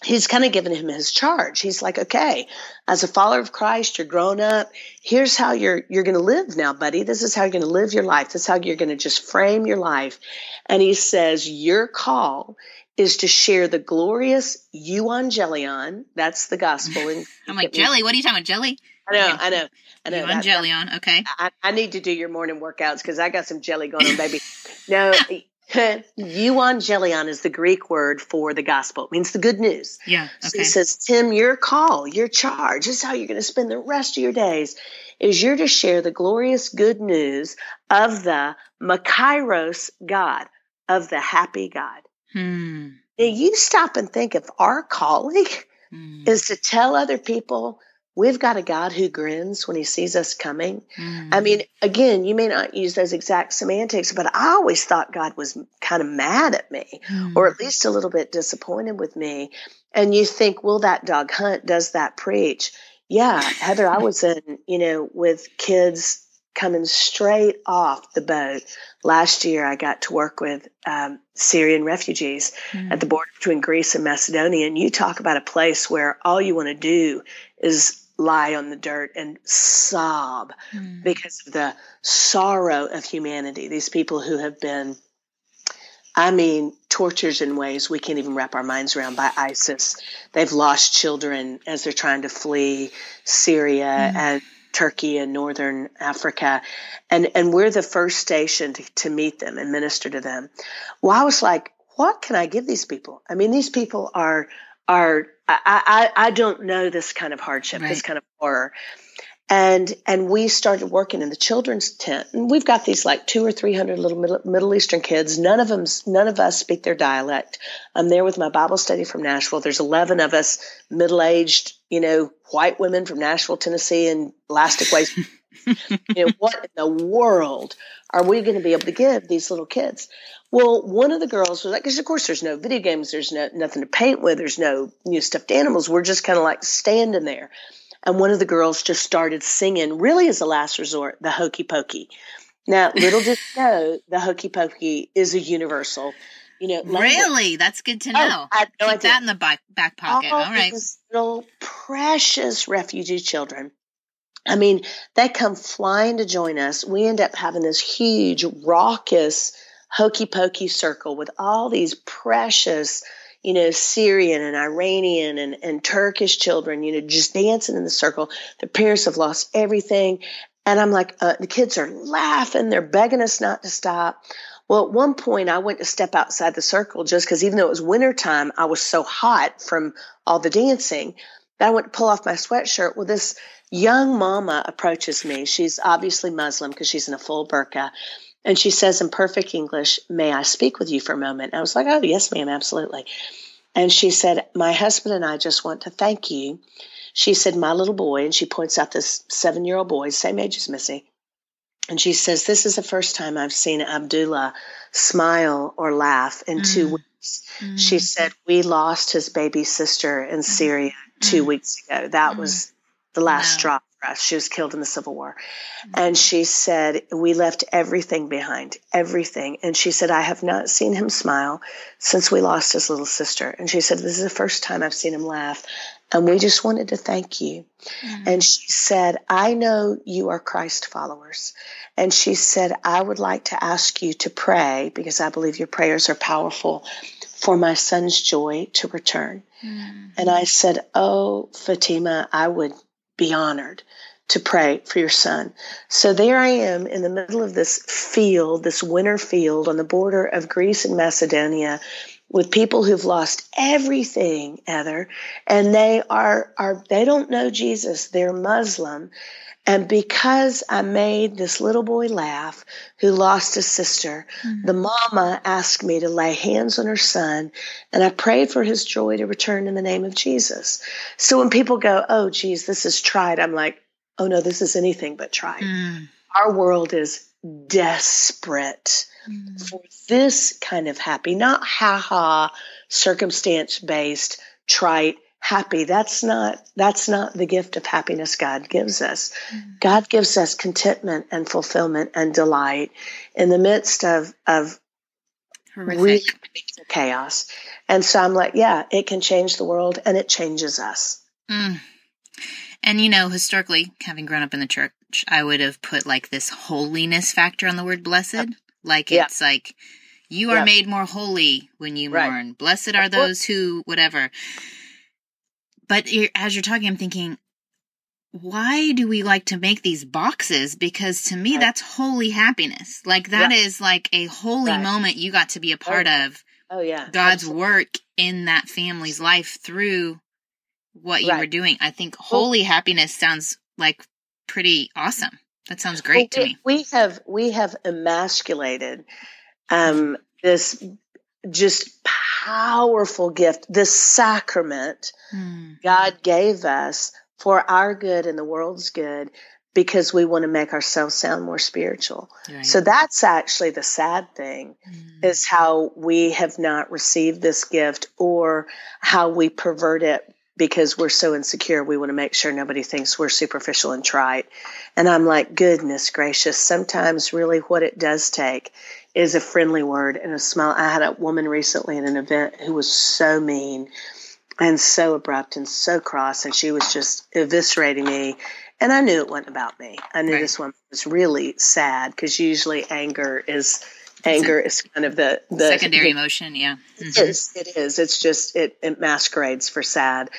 he's kind of given him his charge. He's like, okay, as a follower of Christ, you're grown up. Here's how you're you're going to live now, buddy. This is how you're going to live your life. This is how you're going to just frame your life. And he says, your call is to share the glorious euangelion. That's the gospel. I'm like, jelly? What are you talking about, jelly? I know, I know, I know. Evangelion, okay. I, I, need to do your morning workouts because I got some jelly going on, baby. no, you on euangelion is the Greek word for the gospel. It means the good news. Yeah. Okay. So he says, Tim, your call, your charge, this is how you're going to spend the rest of your days, is you're to share the glorious good news of the Makairos God, of the happy God. Hmm. Now you stop and think if our calling hmm. is to tell other people we've got a God who grins when he sees us coming. Mm. I mean, again, you may not use those exact semantics, but I always thought God was kind of mad at me mm. or at least a little bit disappointed with me. And you think, will that dog hunt? Does that preach? Yeah, Heather, I was in, you know, with kids coming straight off the boat. Last year, I got to work with um, Syrian refugees mm. at the border between Greece and Macedonia. And you talk about a place where all you want to do is lie on the dirt and sob mm. because of the sorrow of humanity. These people who have been, I mean, tortured in ways we can't even wrap our minds around by ISIS. They've lost children as they're trying to flee Syria mm. and Turkey and Northern Africa. And, and we're the first station to, to meet them and minister to them. Well, I was like, what can I give these people? I mean, these people are are I, I, I don't know this kind of hardship, right. this kind of horror. And and we started working in the children's tent, and we've got these like two or three hundred little Middle, Middle Eastern kids. None of them, none of us speak their dialect. I'm there with my Bible study from Nashville. There's eleven of us, middle aged, you know, white women from Nashville, Tennessee, and elastic waist. you know, what in the world are we going to be able to give these little kids? Well, one of the girls was like, because of course there's no video games, there's no nothing to paint with, there's no new stuffed animals. We're just kind of like standing there. And one of the girls just started singing, really as a last resort, the Hokey Pokey. Now, little did you know, the Hokey Pokey is a universal. You know, really, that's good to oh, know. Oh, no Keep that in the back back pocket. All, All right, little precious refugee children. I mean, they come flying to join us. We end up having this huge, raucous hokey pokey circle with all these precious, you know, Syrian and Iranian and, and Turkish children, you know, just dancing in the circle. Their parents have lost everything. And I'm like, uh, the kids are laughing. They're begging us not to stop. Well, at one point, I went to step outside the circle just because even though it was wintertime, I was so hot from all the dancing I went to pull off my sweatshirt. Well, this young mama approaches me. She's obviously Muslim because she's in a full burqa. And she says in perfect English, May I speak with you for a moment? I was like, Oh, yes, ma'am, absolutely. And she said, My husband and I just want to thank you. She said, My little boy, and she points out this seven year old boy, same age as Missy. And she says, This is the first time I've seen Abdullah smile or laugh in mm. two weeks. Mm. She said, We lost his baby sister in mm. Syria two mm. weeks ago. That mm. was the last straw for us. She was killed in the Civil War. Mm-hmm. And she said, We left everything behind, everything. And she said, I have not seen him smile since we lost his little sister. And she said, This is the first time I've seen him laugh. And we just wanted to thank you. And she said, I know you are Christ followers. And she said, I would like to ask you to pray because I believe your prayers are powerful for my son's joy to return. Mm-hmm. And I said, Oh, Fatima, I would be honored to pray for your son. So there I am in the middle of this field, this winter field on the border of Greece and Macedonia with people who've lost everything, Heather, and they are, are they don't know Jesus. They're Muslim. And because I made this little boy laugh who lost his sister, mm-hmm. the mama asked me to lay hands on her son and I prayed for his joy to return in the name of Jesus. So when people go, Oh, geez, this is tried, I'm like, Oh no, this is anything but tried. Mm. Our world is desperate mm. for this kind of happy, not ha ha, circumstance based, trite happy. That's not that's not the gift of happiness god gives us. Mm-hmm. god gives us contentment and fulfillment and delight in the midst of of really chaos. And so i'm like yeah it can change the world and it changes us. Mm. and you know historically having grown up in the church i would have put like this holiness factor on the word blessed. Like it's like you are yeah. made more holy when you right. mourn. Blessed are those who whatever but as you're talking, I'm thinking, why do we like to make these boxes? Because to me, right. that's holy happiness. Like that yeah. is like a holy right. moment you got to be a part oh. of. Oh yeah, God's Absolutely. work in that family's life through what you right. were doing. I think holy well, happiness sounds like pretty awesome. That sounds great well, to me. We have we have emasculated um, this just powerful gift, this sacrament mm. God gave us for our good and the world's good because we want to make ourselves sound more spiritual. Right. So that's actually the sad thing mm. is how we have not received this gift or how we pervert it because we're so insecure. We want to make sure nobody thinks we're superficial and trite. And I'm like, goodness gracious, sometimes really what it does take is a friendly word and a smile. I had a woman recently at an event who was so mean and so abrupt and so cross, and she was just eviscerating me and I knew it wasn't about me. I knew right. this one was really sad because usually anger is anger is kind of the, the secondary the, emotion. Yeah, mm-hmm. it is. It is. It's just it, it masquerades for sad.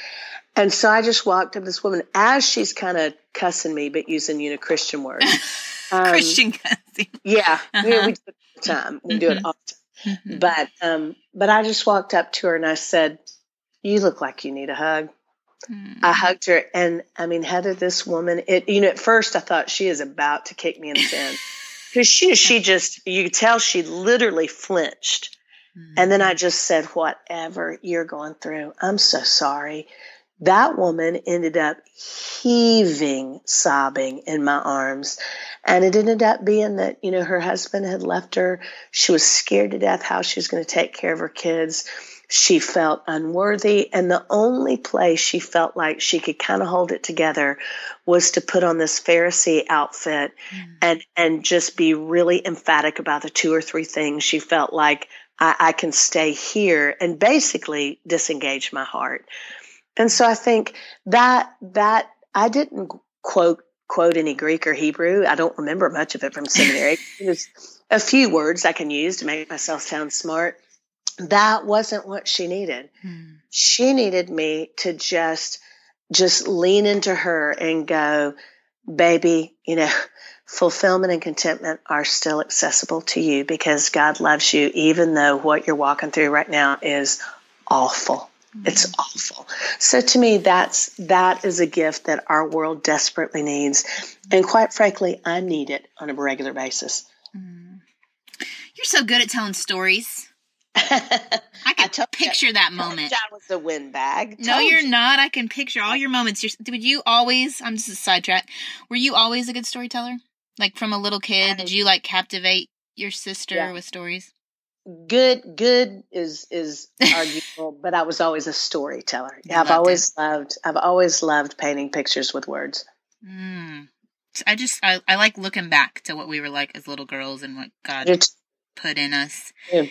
And so I just walked up to this woman as she's kind of cussing me, but using you know Christian words. Um, Christian cussing. Yeah, uh-huh. we do it all the time. We mm-hmm. do it mm-hmm. all the time. Mm-hmm. But um, but I just walked up to her and I said, "You look like you need a hug." Mm. I hugged her, and I mean, Heather, this woman, it you know, at first I thought she is about to kick me in the fin because she she just you could tell she literally flinched, mm. and then I just said, "Whatever you're going through, I'm so sorry." That woman ended up heaving, sobbing in my arms. And it ended up being that, you know, her husband had left her. She was scared to death how she was going to take care of her kids she felt unworthy. And the only place she felt like she could kind of hold it together was to put on this Pharisee outfit mm. and, and just be really emphatic about the two or three things she felt like I, I can stay here and basically disengage my heart. And so I think that, that I didn't quote, quote any Greek or Hebrew. I don't remember much of it from seminary. There's a few words I can use to make myself sound smart that wasn't what she needed. Hmm. She needed me to just just lean into her and go, baby, you know, fulfillment and contentment are still accessible to you because God loves you, even though what you're walking through right now is awful. Mm-hmm. It's awful. So to me, that's that is a gift that our world desperately needs, and quite frankly, I need it on a regular basis. Mm. You're so good at telling stories. I can I picture you, that moment. That was a windbag. No, you're you. not. I can picture all your moments. You're, did you always? I'm just a sidetrack. Were you always a good storyteller? Like from a little kid, did you like captivate your sister yeah. with stories? Good, good is is arguable, but I was always a storyteller. Yeah, I've always it. loved. I've always loved painting pictures with words. Mm. I just I, I like looking back to what we were like as little girls and what God put in us. Yeah.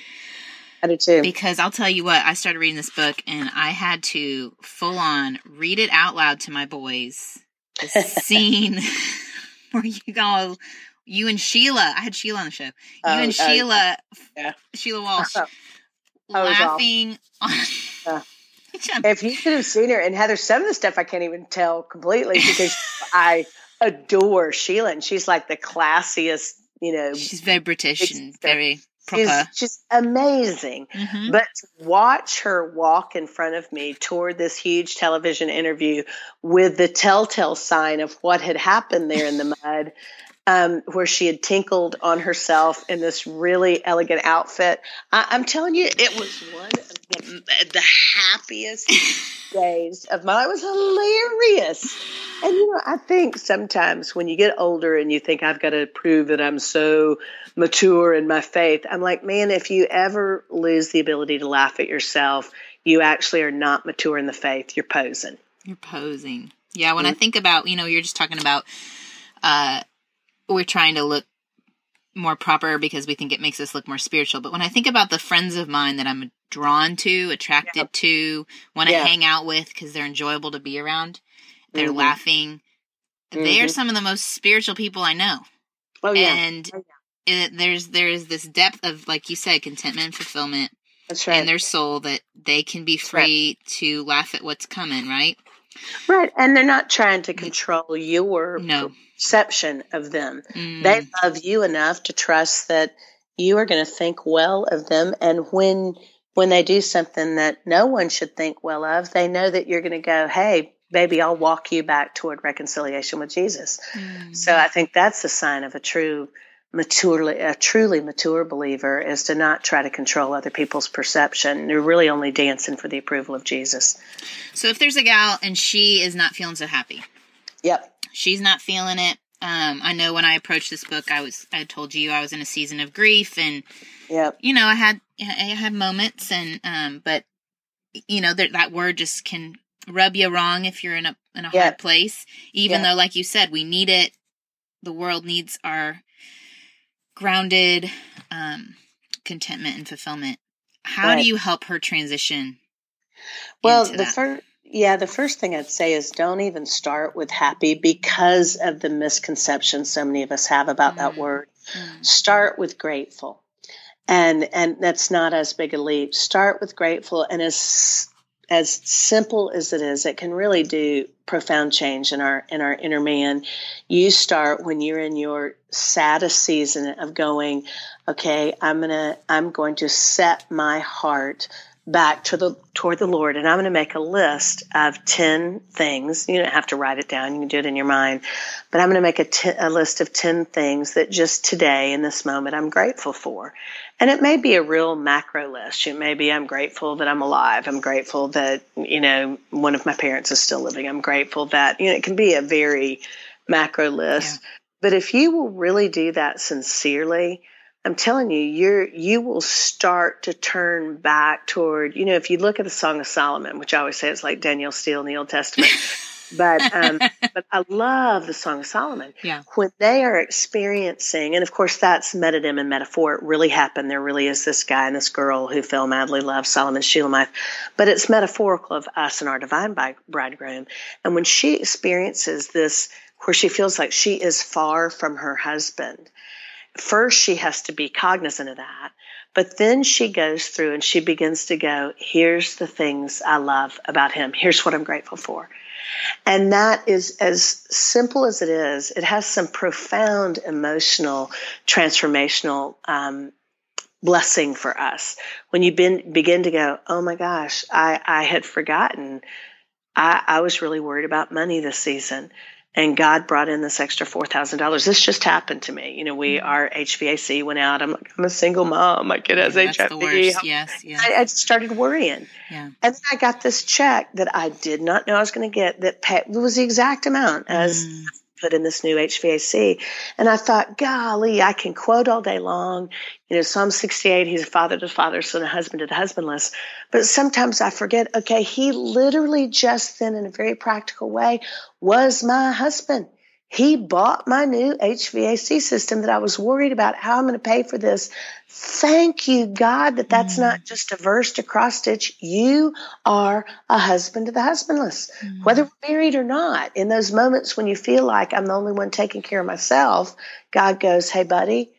I do too. Because I'll tell you what, I started reading this book and I had to full on read it out loud to my boys. The scene where you go, you and Sheila, I had Sheila on the show. You um, and uh, Sheila, yeah. Sheila Walsh, laughing on. Yeah. if you could have seen her, and Heather, some of the stuff I can't even tell completely because I adore Sheila, and she's like the classiest, you know. She's very British and very proper. is just amazing. Mm-hmm. But to watch her walk in front of me toward this huge television interview with the telltale sign of what had happened there in the mud, um, where she had tinkled on herself in this really elegant outfit. I, am telling you, it was one of the, the happiest days of my life. It was hilarious. And, you know, I think sometimes when you get older and you think, I've got to prove that I'm so mature in my faith, I'm like, man, if you ever lose the ability to laugh at yourself, you actually are not mature in the faith. You're posing. You're posing. Yeah. When mm-hmm. I think about, you know, you're just talking about, uh, we're trying to look more proper because we think it makes us look more spiritual. But when I think about the friends of mine that I'm drawn to, attracted yeah. to, want to yeah. hang out with because they're enjoyable to be around, they're mm-hmm. laughing, mm-hmm. they are mm-hmm. some of the most spiritual people I know. Oh yeah. And oh, yeah. It, there's there's this depth of like you said, contentment and fulfillment That's right. in their soul that they can be free right. to laugh at what's coming, right? Right, and they're not trying to control your no. Perception of them. Mm. They love you enough to trust that you are going to think well of them, and when when they do something that no one should think well of, they know that you're going to go, "Hey, baby, I'll walk you back toward reconciliation with Jesus." Mm. So I think that's the sign of a true maturely a truly mature believer is to not try to control other people's perception. They're really only dancing for the approval of Jesus. So if there's a gal and she is not feeling so happy. Yep. She's not feeling it. Um, I know when I approached this book, I was I told you I was in a season of grief, and yep. you know I had I had moments, and um, but you know that that word just can rub you wrong if you're in a in a yep. hard place. Even yep. though, like you said, we need it. The world needs our grounded um, contentment and fulfillment. How right. do you help her transition? Well, the first yeah, the first thing I'd say is don't even start with happy because of the misconception so many of us have about mm that word. mm Start with grateful. And and that's not as big a leap. Start with grateful and as as simple as it is, it can really do profound change in our in our inner man. You start when you're in your saddest season of going, okay, I'm gonna I'm going to set my heart back to the toward the Lord, and I'm going to make a list of ten things. You don't have to write it down; you can do it in your mind. But I'm going to make a, t- a list of ten things that just today, in this moment, I'm grateful for. And it may be a real macro list. It may be I'm grateful that I'm alive. I'm grateful that you know one of my parents is still living. I'm grateful that you know it can be a very macro list. Yeah. But if you will really do that sincerely, I'm telling you, you're you will start to turn back toward, you know, if you look at the Song of Solomon, which I always say is like Danielle Steel in the Old Testament. but um, but I love the Song of Solomon. Yeah. When they are experiencing, and of course that's metonym and metaphor. It really happened. There really is this guy and this girl who fell madly in love Solomon Shulamite, but it's metaphorical of us and our divine bridegroom. And when she experiences this, where she feels like she is far from her husband, first she has to be cognizant of that. But then she goes through and she begins to go, here's the things I love about him. Here's what I'm grateful for. And that is as simple as it is, it has some profound emotional, transformational um, blessing for us. When you been, begin to go, oh my gosh, I, I had forgotten. I, I was really worried about money this season and God brought in this extra four thousand dollars. This just happened to me. You know, we mm-hmm. our HVAC went out. I'm like, I'm a single mom. My kid has yeah, HIV. Yes, yes. I, I, started worrying. Yeah. And then I got this check that I did not know I was going to get. That pay, was the exact amount as mm put in this new HVAC. And I thought, golly, I can quote all day long. You know, Psalm 68, he's a father to fathers and a husband to the husbandless. But sometimes I forget, okay, he literally just then, in a very practical way, was my husband. He bought my new HVAC system that I was worried about how I'm going to pay for this. Thank you, God, that that's mm. not just a verse to cross stitch. You are a husband to the husbandless, mm. whether we're married or not. In those moments when you feel like I'm the only one taking care of myself, God goes, Hey, buddy,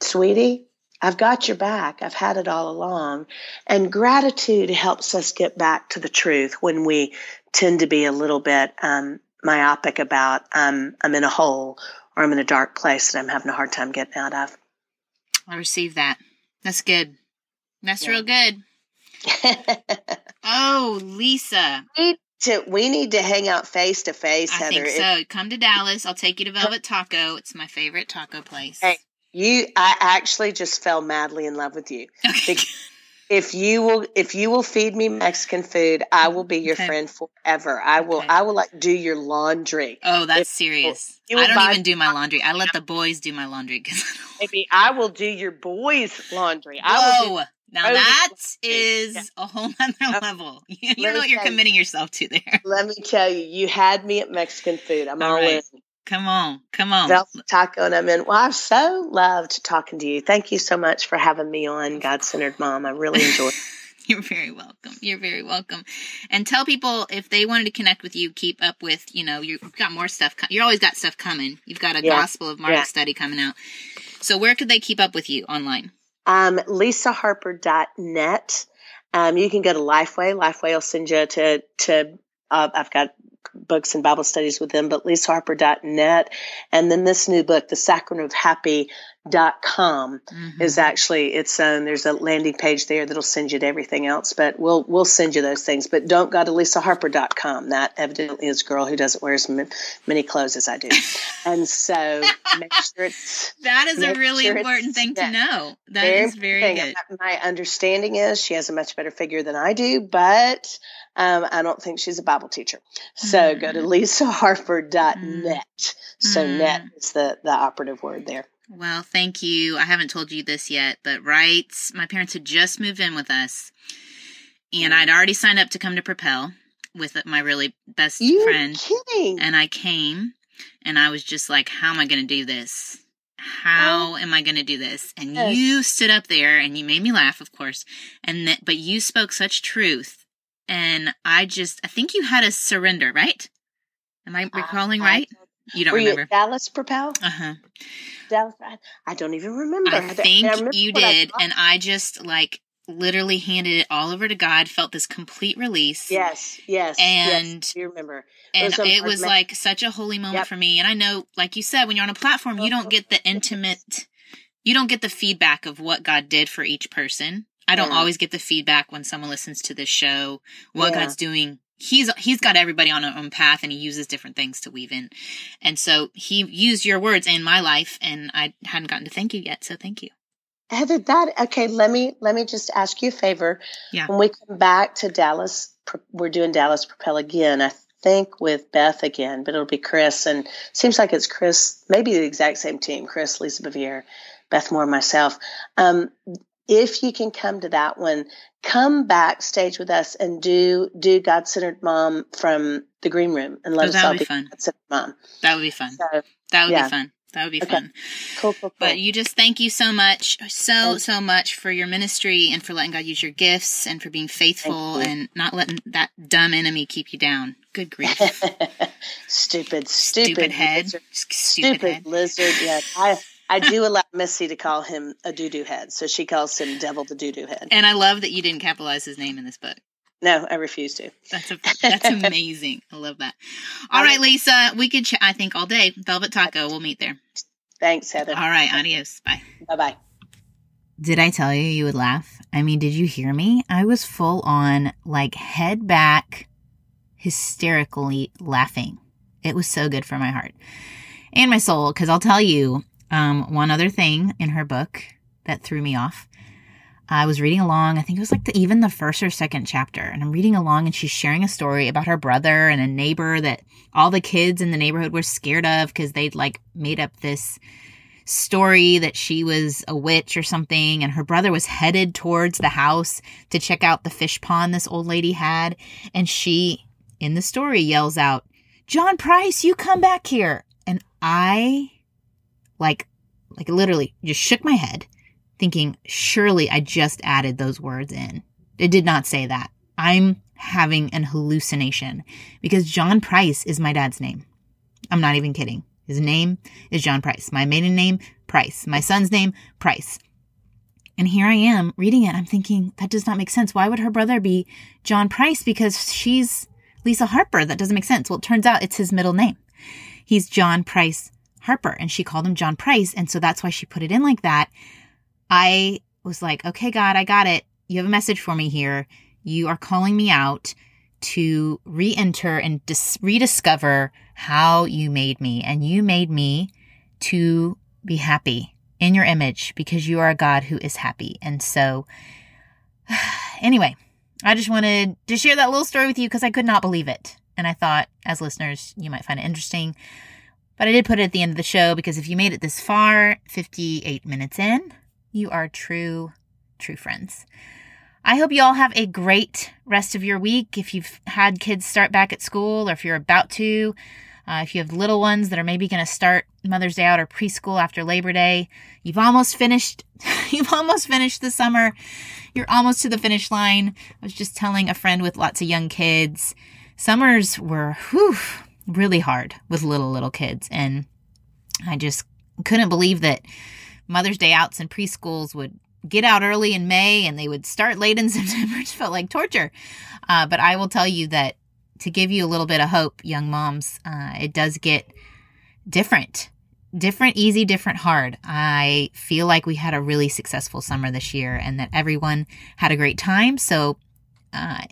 sweetie, I've got your back. I've had it all along. And gratitude helps us get back to the truth when we tend to be a little bit um, myopic about um, I'm in a hole or I'm in a dark place that I'm having a hard time getting out of. I receive that. That's good. That's yeah. real good. oh, Lisa. We need, to, we need to hang out face to face, Heather. Think so. Come to Dallas. I'll take you to Velvet Taco. It's my favorite taco place. Hey, you I actually just fell madly in love with you. Okay if you will if you will feed me Mexican food, I will be your okay. friend forever. I will okay. I will like do your laundry. Oh, that's if, serious. I don't even do my laundry. I let the boys do my laundry because maybe I will do your boys' laundry. Whoa. I will do now that is yeah. a whole other level. You, you know what you're committing you, yourself to there. Let me tell you, you had me at Mexican food. I'm all, all right. in. Come on, come on. Velvet Taco and I'm in. Well, I've so loved talking to you. Thank you so much for having me on God Centered Mom. I really enjoyed You're very welcome. You're very welcome. And tell people if they wanted to connect with you, keep up with, you know, you've got more stuff. you always got stuff coming. You've got a yeah. Gospel of Mark yeah. study coming out. So where could they keep up with you online? Um, lisaharper.net. Um, you can go to Lifeway. Lifeway will send you to, to, uh, I've got books and Bible studies with them, but lisaharper.net. And then this new book, The Sacrament of Happy, dot com mm-hmm. is actually its own. There's a landing page there that'll send you to everything else but we'll we'll send you those things. But don't go to lisaharper.com that evidently is a girl who doesn't wear as many clothes as i do. And so make sure it's that is a really sure important thing to know. That is very good. My understanding is she has a much better figure than i do but um, I don't think she's a Bible teacher. So mm. go to mm. lisaharper.net. Mm. So mm. net is the, the operative word there. Well, thank you. I haven't told you this yet, but right, my parents had just moved in with us, and I'd already signed up to come to Propel with my really best You're friend. Kidding. And I came, and I was just like, "How am I going to do this? How oh. am I going to do this?" And yes. you stood up there, and you made me laugh, of course. And that, but you spoke such truth, and I just, I think you had a surrender, right? Am I recalling right? You don't remember? You Dallas Propel? Uh huh. Dallas. I don't even remember. I think I remember you did, I and I just like literally handed it all over to God. Felt this complete release. Yes, yes, and yes, you remember. And it was, it was like such a holy moment yep. for me. And I know, like you said, when you're on a platform, you don't get the intimate, you don't get the feedback of what God did for each person. I don't yeah. always get the feedback when someone listens to this show, what yeah. God's doing he's he's got everybody on a own path and he uses different things to weave in. And so he used your words in my life and i hadn't gotten to thank you yet so thank you. Heather that okay let me let me just ask you a favor. Yeah. When we come back to dallas we're doing dallas propel again i think with beth again but it'll be chris. And seems like it's chris maybe the exact same team chris lisa Bevere, beth moore myself. Um, if you can come to that one, come backstage with us and do do God centered mom from the green room and let oh, us all be, be fun. mom. That would be fun. So, that would yeah. be fun. That would be okay. fun. Cool, cool, cool. But you just thank you so much, so so much for your ministry and for letting God use your gifts and for being faithful and not letting that dumb enemy keep you down. Good grief. stupid, stupid, stupid head. Stupid, stupid head. lizard. Yeah, I I do allow Missy to call him a doo doo head, so she calls him Devil the Doo Doo Head. And I love that you didn't capitalize his name in this book. No, I refuse to. That's a, that's amazing. I love that. All right, Lisa, we could ch- I think all day. Velvet Taco. We'll meet there. Thanks, Heather. All right, adios. Bye. Bye bye. Did I tell you you would laugh? I mean, did you hear me? I was full on, like, head back, hysterically laughing. It was so good for my heart and my soul, because I'll tell you, um, one other thing in her book that threw me off. I was reading along, I think it was like the, even the first or second chapter, and I'm reading along and she's sharing a story about her brother and a neighbor that all the kids in the neighborhood were scared of because they'd like made up this story that she was a witch or something and her brother was headed towards the house to check out the fish pond this old lady had and she in the story yells out john price you come back here and i like, like literally just shook my head thinking, surely I just added those words in. It did not say that. I'm having an hallucination because John Price is my dad's name. I'm not even kidding. His name is John Price. My maiden name, Price. My son's name, Price. And here I am reading it. I'm thinking, that does not make sense. Why would her brother be John Price? Because she's Lisa Harper. That doesn't make sense. Well, it turns out it's his middle name. He's John Price Harper and she called him John Price. And so that's why she put it in like that. I was like, okay, God, I got it. You have a message for me here. You are calling me out to re enter and dis- rediscover how you made me. And you made me to be happy in your image because you are a God who is happy. And so, anyway, I just wanted to share that little story with you because I could not believe it. And I thought, as listeners, you might find it interesting. But I did put it at the end of the show because if you made it this far, 58 minutes in, you are true, true friends. I hope you all have a great rest of your week. If you've had kids start back at school or if you're about to, uh, if you have little ones that are maybe going to start Mother's Day out or preschool after Labor Day, you've almost finished. you've almost finished the summer. You're almost to the finish line. I was just telling a friend with lots of young kids, summers were whew, really hard with little, little kids. And I just couldn't believe that Mother's Day outs and preschools would get out early in May and they would start late in September. It felt like torture. Uh, but I will tell you that to give you a little bit of hope, young moms, uh, it does get different different easy, different hard. I feel like we had a really successful summer this year and that everyone had a great time. So, uh,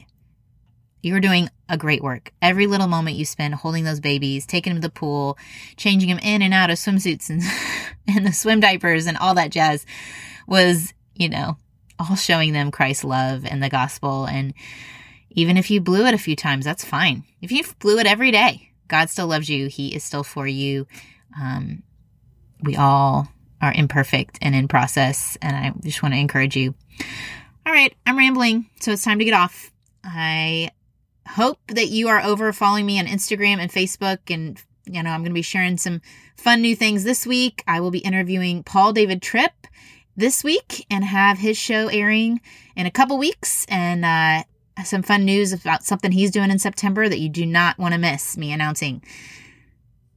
you're doing a great work. Every little moment you spend holding those babies, taking them to the pool, changing them in and out of swimsuits and, and the swim diapers and all that jazz was, you know, all showing them Christ's love and the gospel. And even if you blew it a few times, that's fine. If you blew it every day, God still loves you. He is still for you. Um, we all are imperfect and in process. And I just want to encourage you. All right, I'm rambling, so it's time to get off. I hope that you are over following me on Instagram and Facebook. And, you know, I'm going to be sharing some fun new things this week. I will be interviewing Paul David Tripp this week and have his show airing in a couple weeks. And, uh, some fun news about something he's doing in September that you do not want to miss me announcing.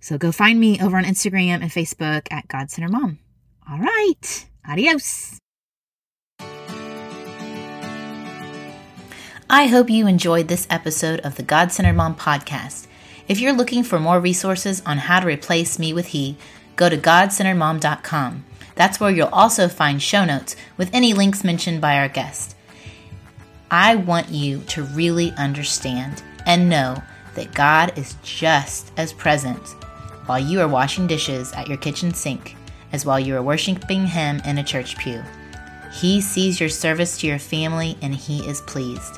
So go find me over on Instagram and Facebook at God Center Mom. All right. Adios. I hope you enjoyed this episode of the God Centered Mom podcast. If you're looking for more resources on how to replace me with he, go to godcenteredmom.com. That's where you'll also find show notes with any links mentioned by our guest. I want you to really understand and know that God is just as present while you are washing dishes at your kitchen sink as while you are worshiping Him in a church pew. He sees your service to your family and He is pleased.